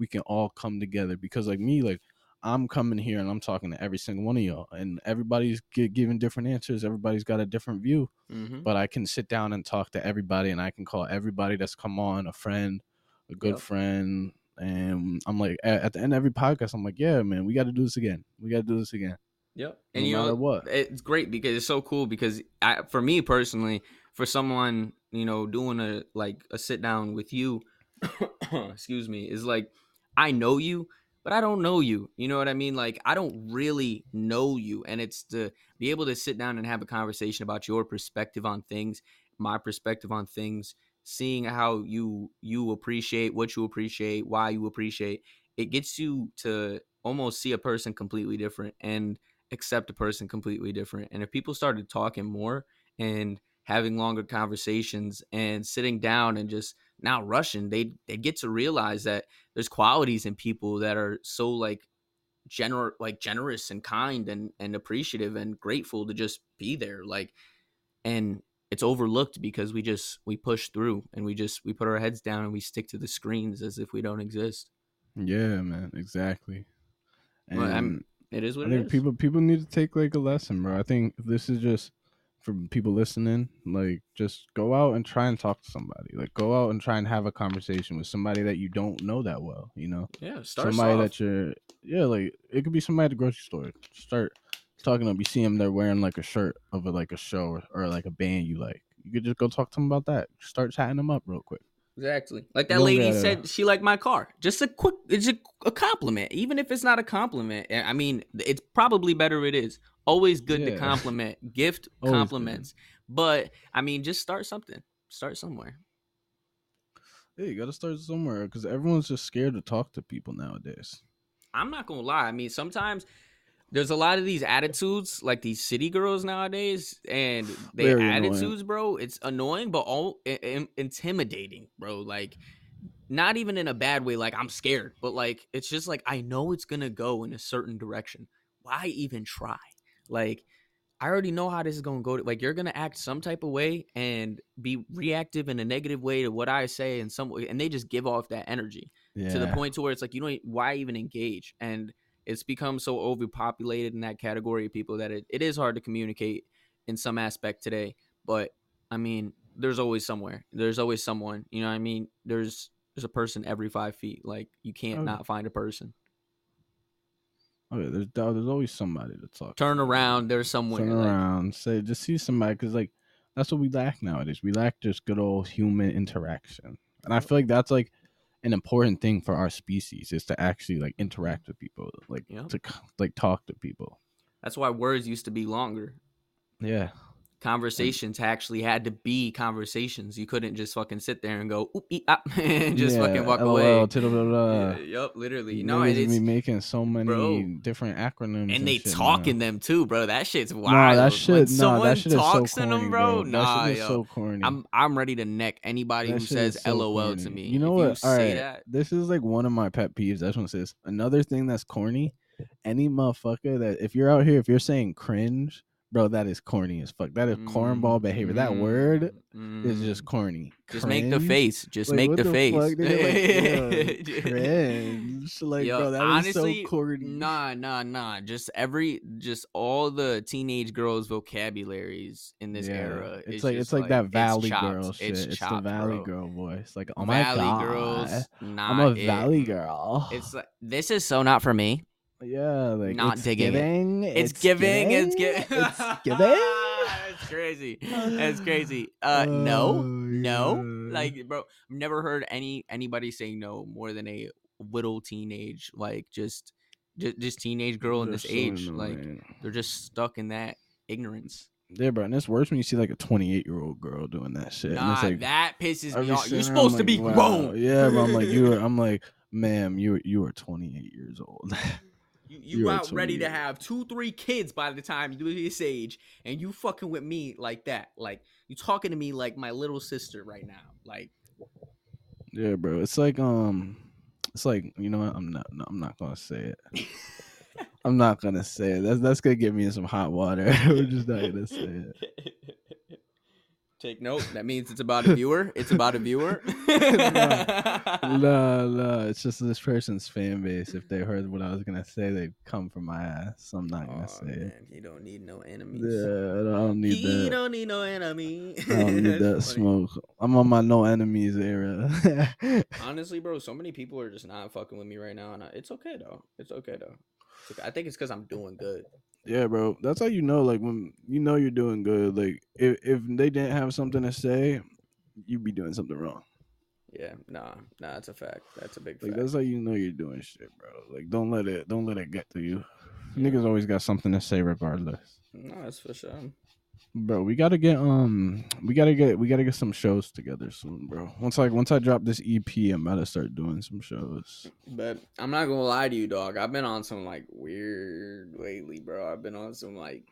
A: we can all come together because like me like i'm coming here and i'm talking to every single one of y'all and everybody's gi- giving different answers everybody's got a different view
B: Mhm.
A: but i can sit down and talk to everybody and i can call everybody that's come on a friend a good
B: Yep.
A: friend and i'm like at, at the end of every podcast i'm like yeah man we got to do this again we got to do this again
B: Yep.
A: no
B: And you
A: matter
B: know
A: what
B: it's great because it's so cool because I, for me personally, for someone, you know, doing a like a sit down with you, <coughs> excuse me, is like I know you, but I don't know you. You know what I mean? Like I don't really know you and it's to be able to sit down and have a conversation about your perspective on things, my perspective on things, seeing how you you appreciate what you appreciate, why you appreciate. It gets you to almost see a person completely different and accept a person completely different. And if people started talking more and having longer conversations and sitting down and just not russian they they get to realize that there's qualities in people that are so like general like generous and kind and and appreciative and grateful to just be there. Like and it's overlooked because we just we push through and we just we put our heads down and we stick to the screens as if we don't exist.
A: yeah man exactly um, and
B: Well, I'm- It is what
A: I
B: it
A: think
B: is.
A: people people need to take like a lesson, bro. I think this is just for people listening. Like, just go out and try and talk to somebody. Like, go out and try and have a conversation with somebody that you don't know that well. You know,
B: yeah, start
A: somebody that you're yeah, like it could be somebody at the grocery store. Start talking to them. You see them, they're wearing like a shirt of a, like a show or, or like a band you like. You could just go talk to them about that. Start chatting them up real quick.
B: Exactly. Like that lady
A: gotta-
B: said she liked my car. Just a quick it's a, a compliment. Even if it's not a compliment. Eh, I mean, it's probably better it is. Always good to <laughs> compliment. Gift
A: Always good.
B: compliments. But I mean, just start something. Start somewhere.
A: Yeah, you got to start somewhere because everyone's just scared to talk to people nowadays.
B: I'm not gonna lie. I mean, sometimes there's a lot of these attitudes, like these city girls nowadays, and their
A: Very annoying.
B: attitudes, bro. It's annoying, but all i- i- intimidating, bro. Like, not even in a bad way. Like I'm scared, but like it's just like I know it's gonna go in a certain direction. Why even try? Like, I already know how this is gonna go. To, Like, you're gonna act some type of way and be reactive in a negative way to what I say, in some way, and they just give off that energy
A: Yeah.
B: to the point to where it's like you don't why even engage and it's become so overpopulated in that category of people that it, it is hard to communicate in some aspect today but i mean there's always somewhere there's always someone you know what i mean there's there's a person every five feet like you can't
A: Oh.
B: not find a person
A: Yeah, there's there's always somebody to talk.
B: turn around there's somewhere
A: turn
B: like-
A: around, say just see somebody because like that's what we lack nowadays. We lack just good old human interaction, and I feel like that's like an important thing for our species is to actually like interact with people, like
B: Yeah.
A: to like talk to people.
B: that's why words used to be longer
A: Yeah,
B: conversations actually had to be conversations. You couldn't just fucking sit there and go oop ee, ah, <laughs> and just fucking walk
A: LOL,
B: away.
A: blah, blah.
B: Yeah, yep, literally. No, and it's
A: be making so many
B: bro.
A: different acronyms
B: and they
A: shit
B: talk
A: now.
B: in them too, bro. That shit's wild.
A: Nah, that
B: when
A: shit. Nah,
B: someone
A: that shit is so
B: talks in
A: corny,
B: them, bro.
A: That
B: Nah,
A: shit is
B: yo.
A: so corny.
B: I'm I'm ready to neck anybody
A: That
B: who says
A: so
B: LOL to me.
A: You know
B: If
A: what?
B: You
A: All
B: say
A: right,
B: that.
A: this is like one of my pet peeves. That's what it says. Another thing that's corny. Any motherfucker that if you're out here, if you're saying cringe, bro, that is corny as fuck. That is cornball behavior. That word is just
B: Mm.
A: corny.
B: Just make the face. Just
A: Like,
B: make
A: what
B: the, face.
A: fuck. Like, <laughs> yo, <laughs> cringe. Like,
B: Yo,
A: bro, that is
B: honestly,
A: so corny.
B: Nah, nah, nah. Just every, just all the teenage girls' vocabularies in this
A: Yeah,
B: era.
A: It's like it's like, that Valley
B: chopped.
A: Girl shit.
B: It's,
A: It's,
B: chopped,
A: the Valley
B: bro.
A: Girl voice. Like, oh my
B: Valley
A: god,
B: girls.
A: I'm a
B: it.
A: Valley Girl.
B: It's like this is so not for me.
A: Yeah, like
B: not
A: it's
B: digging it.
A: giving,
B: It's, giving. It's giving.
A: It's <laughs> giving.
B: It's crazy. It's crazy. Uh, no,
A: Oh,
B: no.
A: yeah.
B: Like, bro, I've never heard any anybody say no more than a little teenage, like just, just, just teenage girl in
A: They're
B: this
A: so
B: age. Like, they're just stuck in that ignorance.
A: yeah, bro, and it's worse when you see like a 28 year old girl doing that shit.
B: Nah,
A: it's like,
B: that pisses me off. You're
A: sitting there, I'm
B: supposed to
A: like,
B: be
A: wow.
B: grown.
A: Yeah, but I'm like you <laughs> are. I'm like, ma'am, you you are 28 years old. <laughs>
B: You, you
A: You
B: out ready to have two, three kids by the time you do this age, and you fucking with me like that. Like you talking to me like my little sister right now. Like
A: yeah, bro. It's like um, it's like you know what? I'm not. No, I'm not gonna say it. <laughs> I'm not gonna say it. That's that's gonna get me in some hot water. <laughs> We're just not gonna say it. <laughs>
B: Take note. That means it's about a viewer. It's about a viewer. <laughs>
A: No, no, it's just this person's fan base. If they heard what I was gonna say, they'd come for my ass. I'm not gonna
B: Aw,
A: say it.
B: man, he don't need no enemies.
A: Yeah, I don't, need
B: he
A: that.
B: don't need no enemy.
A: I don't need <laughs> that smoke. I'm on my no enemies era. <laughs>
B: Honestly, bro, so many people are just not fucking with me right now, and I, it's okay though. It's okay though. It's okay. I think it's because I'm doing good.
A: Yeah, bro. That's how you know, like when you know you're doing good. Like if if they didn't have something to say, you'd be doing something wrong.
B: Yeah, nah, nah, that's a fact. That's a big
A: Like
B: fact.
A: that's how you know you're doing shit, bro. Like don't let it don't let it get to you. Niggas always got something to say regardless.
B: No, that's for sure.
A: Bro, we gotta get um we gotta get we gotta get some shows together soon, bro. Once I once I drop this EP, I'm about to start doing some shows.
B: But I'm not gonna lie to you, dog. I've been on some like weird lately, bro. I've been on some like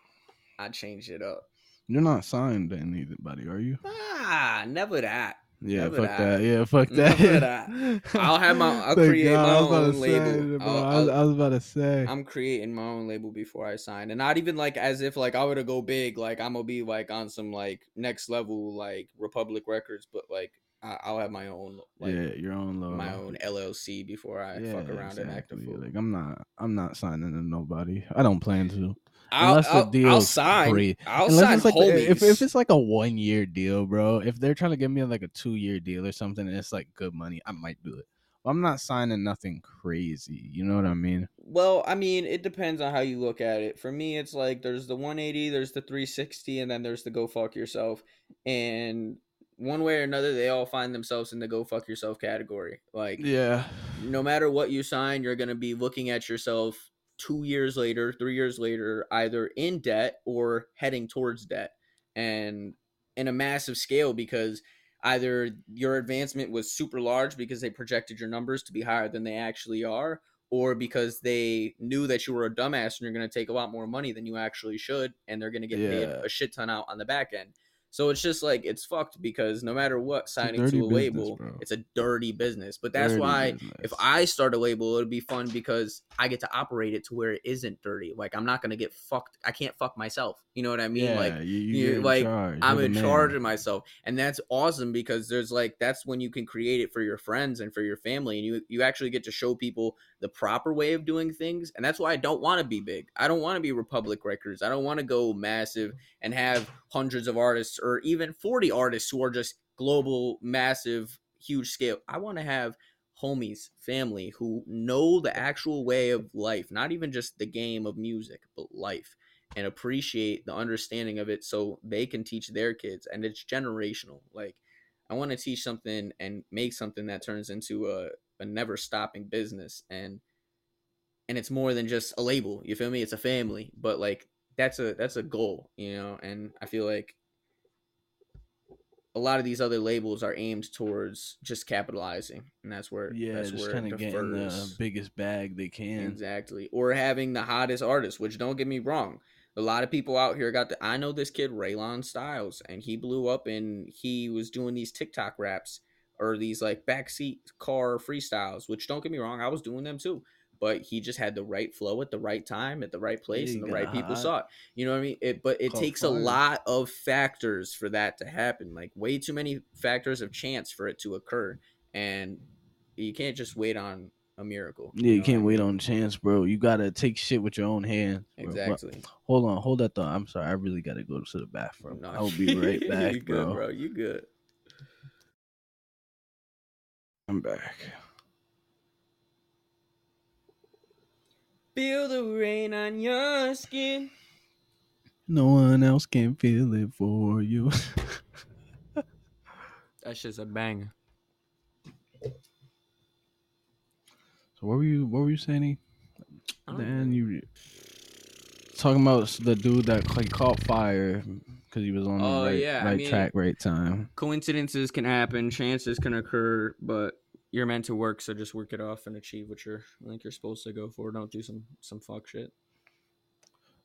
B: I changed it up.
A: You're not signed to anybody, are you?
B: Ah, never that.
A: Yeah, fuck
B: that.
A: that. Yeah, fuck that.
B: Never that. <laughs> I'll have my- I'll
A: Thank
B: create my
A: I was about
B: own label.
A: bro.
B: I'll-
A: I, was,
B: I'll-
A: I was about to say.
B: I'm creating my own label before I sign, and not even like as if like I were to go big. Like I'm gonna be like on some like next level like Republic Records, but like I- I'll have my own like
A: yeah, your own little
B: my own LLC before I fuck around and act a fool.
A: Like I'm not I'm not signing to nobody. I don't plan to.
B: I'll,
A: unless the
B: I'll, I'll
A: deal's
B: sign.
A: free.
B: I'll
A: Unless
B: sign
A: it's like if, if it's like a one year deal, bro. If they're trying to give me like a two year deal or something, and it's like good money, I might do it. But I'm not signing nothing crazy. You know what I mean?
B: Well, I mean, it depends on how you look at it. For me, it's like there's the 180, there's the 360, and then there's the go fuck yourself. And one way or another, they all find themselves in the go fuck yourself category. Like,
A: Yeah.
B: no matter what you sign, you're going to be looking at yourself two years later, three years later, either in debt or heading towards debt. And in a massive scale because either your advancement was super large because they projected your numbers to be higher than they actually are, or because they knew that you were a dumbass and you're going to take a lot more money than you actually should, and they're going to get paid a shit ton out on the back end. So it's just like it's fucked because no matter what signing
A: dirty
B: to a
A: business,
B: label,
A: bro.
B: it's a dirty business. But that's
A: Dirty
B: why
A: business.
B: if I start a label, it'll be fun because I get to operate it to where it isn't dirty. Like I'm not gonna get fucked. I can't fuck myself. You know what I mean?
A: yeah,
B: like
A: you,
B: you- like,
A: charge.
B: I'm
A: You're
B: in charge of myself, and that's awesome because there's like that's when you can create it for your friends and for your family, and you you actually get to show people the proper way of doing things, and that's why I don't want to be big. I don't want to be Republic Records. I don't want to go massive and have hundreds of artists or even 40 artists who are just global, massive, huge scale. I want to have homies, family who know the actual way of life, not even just the game of music, but life and appreciate the understanding of it so they can teach their kids and it's generational like i want to teach something and make something that turns into a, a never stopping business and and it's more than just a label you feel me it's a family but like that's a that's a goal you know and i feel like a lot of these other labels are aimed towards just capitalizing, and that's where
A: Yeah,
B: that's
A: just
B: where
A: kind of getting the biggest bag they can.
B: Exactly. Or having the hottest artist, which don't get me wrong. A lot of people out here got the I know this kid Raylon Styles and he blew up and he was doing these TikTok raps or these like backseat car freestyles, which don't get me wrong, I was doing them too. But he just had the right flow at the right time, at the right place, and the right people saw it. You know what I mean? It, but it takes a lot of factors for that to happen. Like way too many factors of chance for it to occur. And you can't just wait on a miracle.
A: Yeah, you
B: know
A: can't wait on chance, bro. You gotta take shit with your own hands. bro. But-
B: Exactly.
A: hold on, hold that thought. I'm sorry, I really gotta go to the bathroom.
B: No,
A: I'll be <laughs> right back,
B: you good,
A: bro.
B: bro. You good.
A: I'm back.
B: Feel the rain on your skin.
A: No one else can feel it for you. <laughs>
B: That shit's a banger.
A: so what were you? What were you saying? Then you talking about the dude that like caught fire because he was on the
B: Oh,
A: right,
B: yeah, I mean-
A: track, right time.
B: Coincidences can happen, chances can occur, but you're meant to work, so just work it off and achieve what you're I think you're supposed to go for. Don't do some some fuck shit.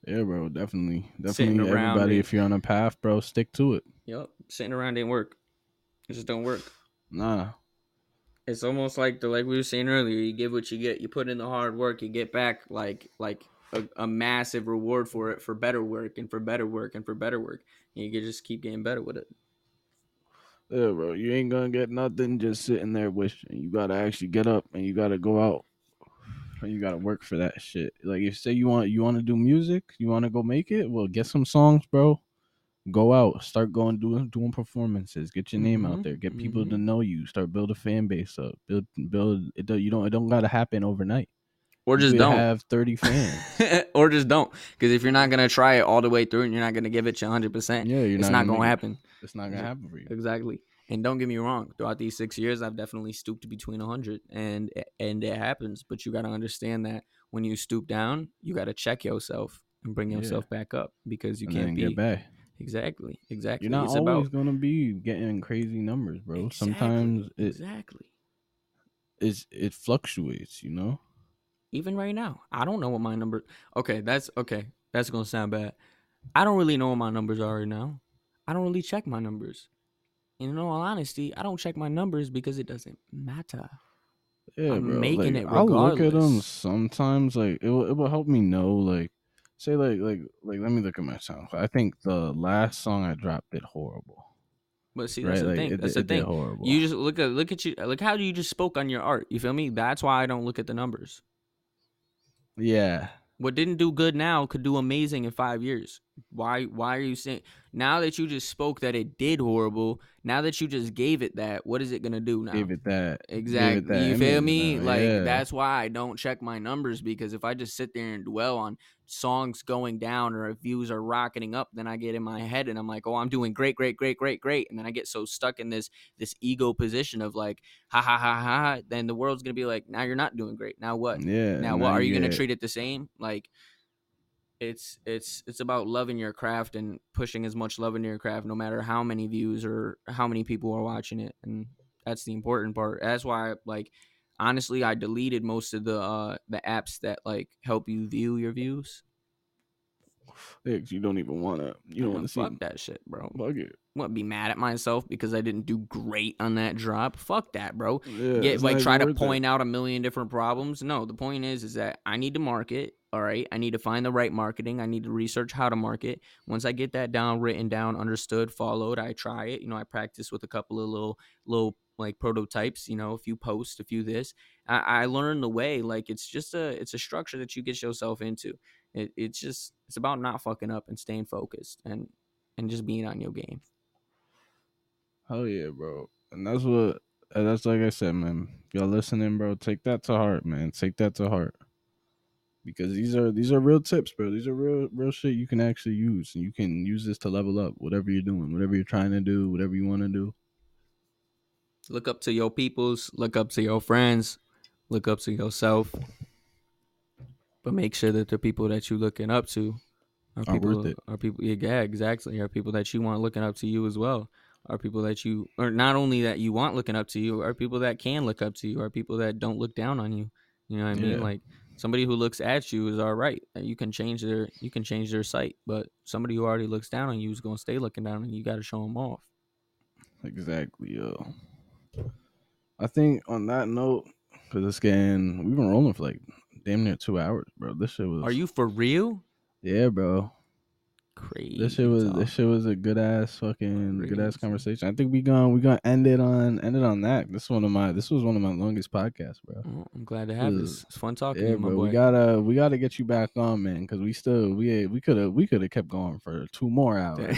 A: Yeah, bro, definitely, definitely.
B: around
A: Everybody, if you're on a path, bro, stick to it.
B: Yep. Sitting around ain't work. It just don't work.
A: Nah,
B: It's almost like the like we were saying earlier. You give what you get. You put in the hard work. You get back like like a, a massive reward for it for better work and for better work and for better work. And you can just keep getting better with it.
A: Yeah, bro, you ain't gonna get nothing just sitting there wishing. You gotta actually get up and you gotta go out. And you gotta work for that shit. Like if say you want you want to do music, you want to go make it. Well, get some songs, bro. Go out, start going doing doing performances. Get your name
B: Mhm,
A: out there. Get people
B: mhm.
A: to know you. Start build a fan base up. Build build. It don't, you don't it don't gotta happen overnight. <laughs>
B: Or just don't.
A: have thirty fans.
B: or just don't. Because if you're not gonna try it all the way through and you're not gonna give it your hundred percent,
A: yeah, you're
B: it's not, gonna happen.
A: It's not gonna happen for you.
B: Exactly. And don't get me wrong. Throughout these six years, I've definitely stooped between hundred, and and it happens. But you got to understand that when you stoop down, you got to check yourself and bring
A: Yeah.
B: yourself back up because you
A: and
B: can't be
A: get back.
B: exactly exactly.
A: You're not
B: it's
A: always
B: about
A: gonna be getting crazy numbers, bro.
B: Exactly,
A: Sometimes it
B: exactly.
A: is it fluctuates, you know.
B: Even right now, I don't know what my number. Okay, that's okay. That's gonna sound bad. I don't really know what my numbers are right now. I don't really check my numbers. And in all honesty, I don't check my numbers because it doesn't matter.
A: Yeah,
B: I'm
A: bro.
B: making
A: like,
B: it
A: I'll look at them sometimes. Like it will, it will help me know. Like say like like like let me look at my sound. I think the last song I dropped did horrible.
B: But see,
A: right?
B: that's the
A: like
B: thing.
A: it,
B: that's
A: did-
B: the
A: it
B: thing.
A: horrible.
B: You just look at look at you look how you just spoke on your art. You feel me? That's why I don't look at the numbers.
A: Yeah.
B: What didn't do good now could do amazing in five years. Why why are you saying now that you just spoke that it did horrible, now that you just gave it that, what is it gonna do now?
A: Give it that. gave it
B: Exactly.
A: that
B: You feel me?
A: now,
B: Like
A: yeah.
B: that's why I don't check my numbers because if I just sit there and dwell on songs going down or if views are rocketing up, then I get in my head and I'm like, oh, I'm doing great, great, great, great, great, and then I get so stuck in this this ego position of like, ha ha ha ha. ha, Then the world's gonna be like, now you're not doing great. Now what?
A: Yeah.
B: now what? Are you gonna treat it the same? Like. It's it's it's about loving your craft and pushing as much love into your craft, no matter how many views or how many people are watching it, and that's the important part. That's why, like, honestly, I deleted most of the uh the apps that like help you view your views.
A: You don't even wanna. You don't want to see.
B: fuck that shit, bro.
A: Fuck it.
B: Want to be mad at myself because I didn't do great on that drop? Fuck that, bro.
A: Yeah,
B: Get like try to
A: worth it.
B: point out a million different problems. No, the point is is that I need to market. All right, I need to find the right marketing. I need to research how to market. Once I get that down, written down, understood, followed, I try it. You know, I practice with a couple of little little like prototypes. You know, a few posts, a few this. I, I learn the way. Like it's just a it's a structure that you get yourself into. It, it's just it's about not fucking up and staying focused and and just being on your game.
A: Hell yeah, bro. And that's what and that's like I said, man. Y'all listening, bro, take that to heart, man. Take that to heart. Because these are these are real tips, bro. These are real real shit you can actually use. And you can use this to level up whatever you're doing, whatever you're trying to do, whatever you want to do.
B: Look up to your peoples, look up to your friends, look up to yourself. But make sure that the people that you're looking up to are
A: Are
B: people
A: worth it.
B: are people yeah, exactly. Are people that you want looking up to you as well. are people that you or not only that you want looking up to you are people that can look up to you are people that don't look down on you you know what i mean
A: Yeah.
B: like somebody who looks at you is all right Uh, you can change their you can change their sight but somebody who already looks down on you is going to stay looking down and you got to show them off
A: Exactly, yo. I think on that note, because it's getting, we've been rolling for like damn near two hours, bro. This shit was.
B: are you for real
A: Yeah, bro.
B: crazy
A: This shit was. This shit was a good ass fucking good ass conversation. I think we gonna we gonna end it on end it on that. This is one of my this was one of my longest podcasts, bro.
B: Well, i'm glad to have
A: Ugh.
B: this it's fun talking
A: Yeah,
B: to you my
A: bro.
B: boy
A: We gotta we gotta get you back on, man, because we still we we could have we could have kept going for two more <laughs> hours.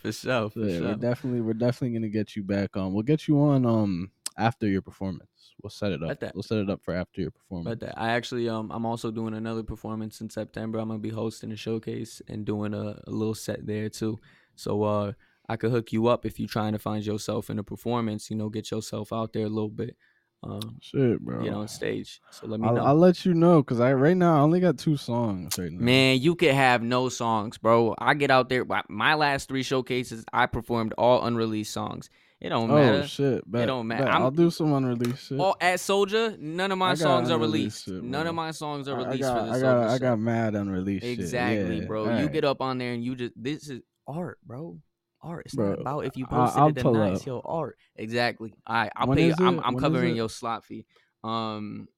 B: for sure for
A: Yeah,
B: sure
A: we're definitely we're definitely gonna get you back on. We'll get you on um after your performance. We'll set it up. We'll set it up for after your performance.
B: I actually um I'm also doing another performance in September. I'm gonna be hosting a showcase and doing a, a little set there too. So uh I could hook you up if you're trying to find yourself in a performance, you know, get yourself out there a little bit. Um
A: Shit, bro.
B: get on stage. So let me
A: I'll,
B: know.
A: I'll let you know because I right now I only got two songs right now.
B: Man, you could have no songs, bro. I get out there. My last three showcases, I performed all unreleased songs. It don't
A: oh
B: matter.
A: shit, bet,
B: don't matter.
A: I'll do some unreleased shit.
B: All at Soldier, none of my songs are released.
A: shit,
B: none of my songs are released
A: I got,
B: for the
A: I got, I got mad unreleased. shit.
B: Exactly,
A: Yeah,
B: bro. You
A: alright.
B: get up on there and you just this is art, bro. Art. It's not about if you
A: I-
B: posted
A: I'll
B: it the
A: pull
B: nice,
A: up.
B: yo, art. Exactly. All right, I'll
A: When
B: pay. You. I'm. I'm covering your slot fee. Um,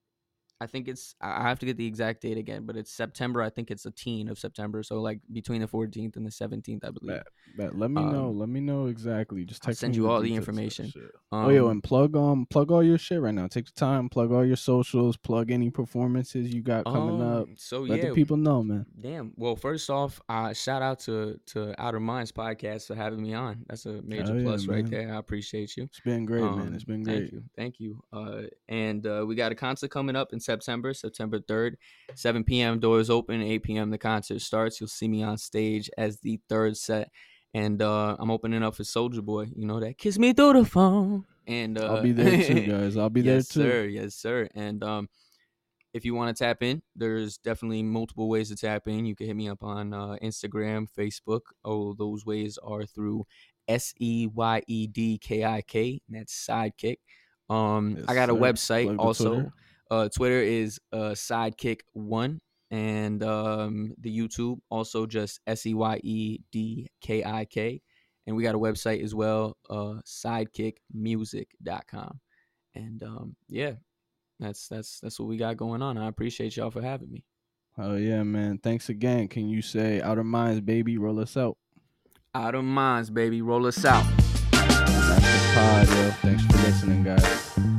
B: I think it's. I have to get the exact date again, but it's September. I think it's a teen of September, so like between the 14th and the 17th, I believe.
A: Bet. Bet. Let me know.
B: Um,
A: Let me know exactly. Just
B: I'll
A: text
B: send
A: me
B: you all the
A: details of that
B: information. Um,
A: oh yo, and plug um plug all your shit right now. Take the time, plug all your socials, plug any performances you got coming up.
B: um, So
A: Let
B: yeah,
A: the people know, man.
B: Damn. Well, first off, uh, shout out to to Outer Minds podcast for having me on. That's a major
A: yeah,
B: plus right there. I appreciate you.
A: It's been great, man.
B: Um,
A: It's been
B: Thank
A: great.
B: you, thank you. Uh, and uh, we got a concert coming up in September, September third, seven p.m. Doors open, eight p.m. The concert starts. You'll see me on stage as the third set, and uh, I'm opening up for Soulja Boy. You know that "Kiss Me Through the Phone," and uh,
A: I'll be there too, <laughs> guys. I'll be
B: yes,
A: there too.
B: sir. Yes, sir. And um, if you want to tap in, there's definitely multiple ways to tap in. You can hit me up on uh, Instagram, Facebook. All those ways are through S E Y E D K I K. That's SeyedKik. Um, I
A: Yes,
B: got a
A: sir.
B: website also.
A: Twitter.
B: Uh, Twitter is uh, SeyedKik One, and um, the YouTube also just S E Y E D K I K. And we got a website as well, uh, sidekickmusic.com. And um, yeah, that's that's that's what we got going on. I appreciate y'all for having me.
A: Oh yeah, man. Thanks again. Can you say outer minds, baby? Roll us out.
B: Out of minds, baby. Roll us out.
A: That's the pod, yo. Thanks for listening, guys.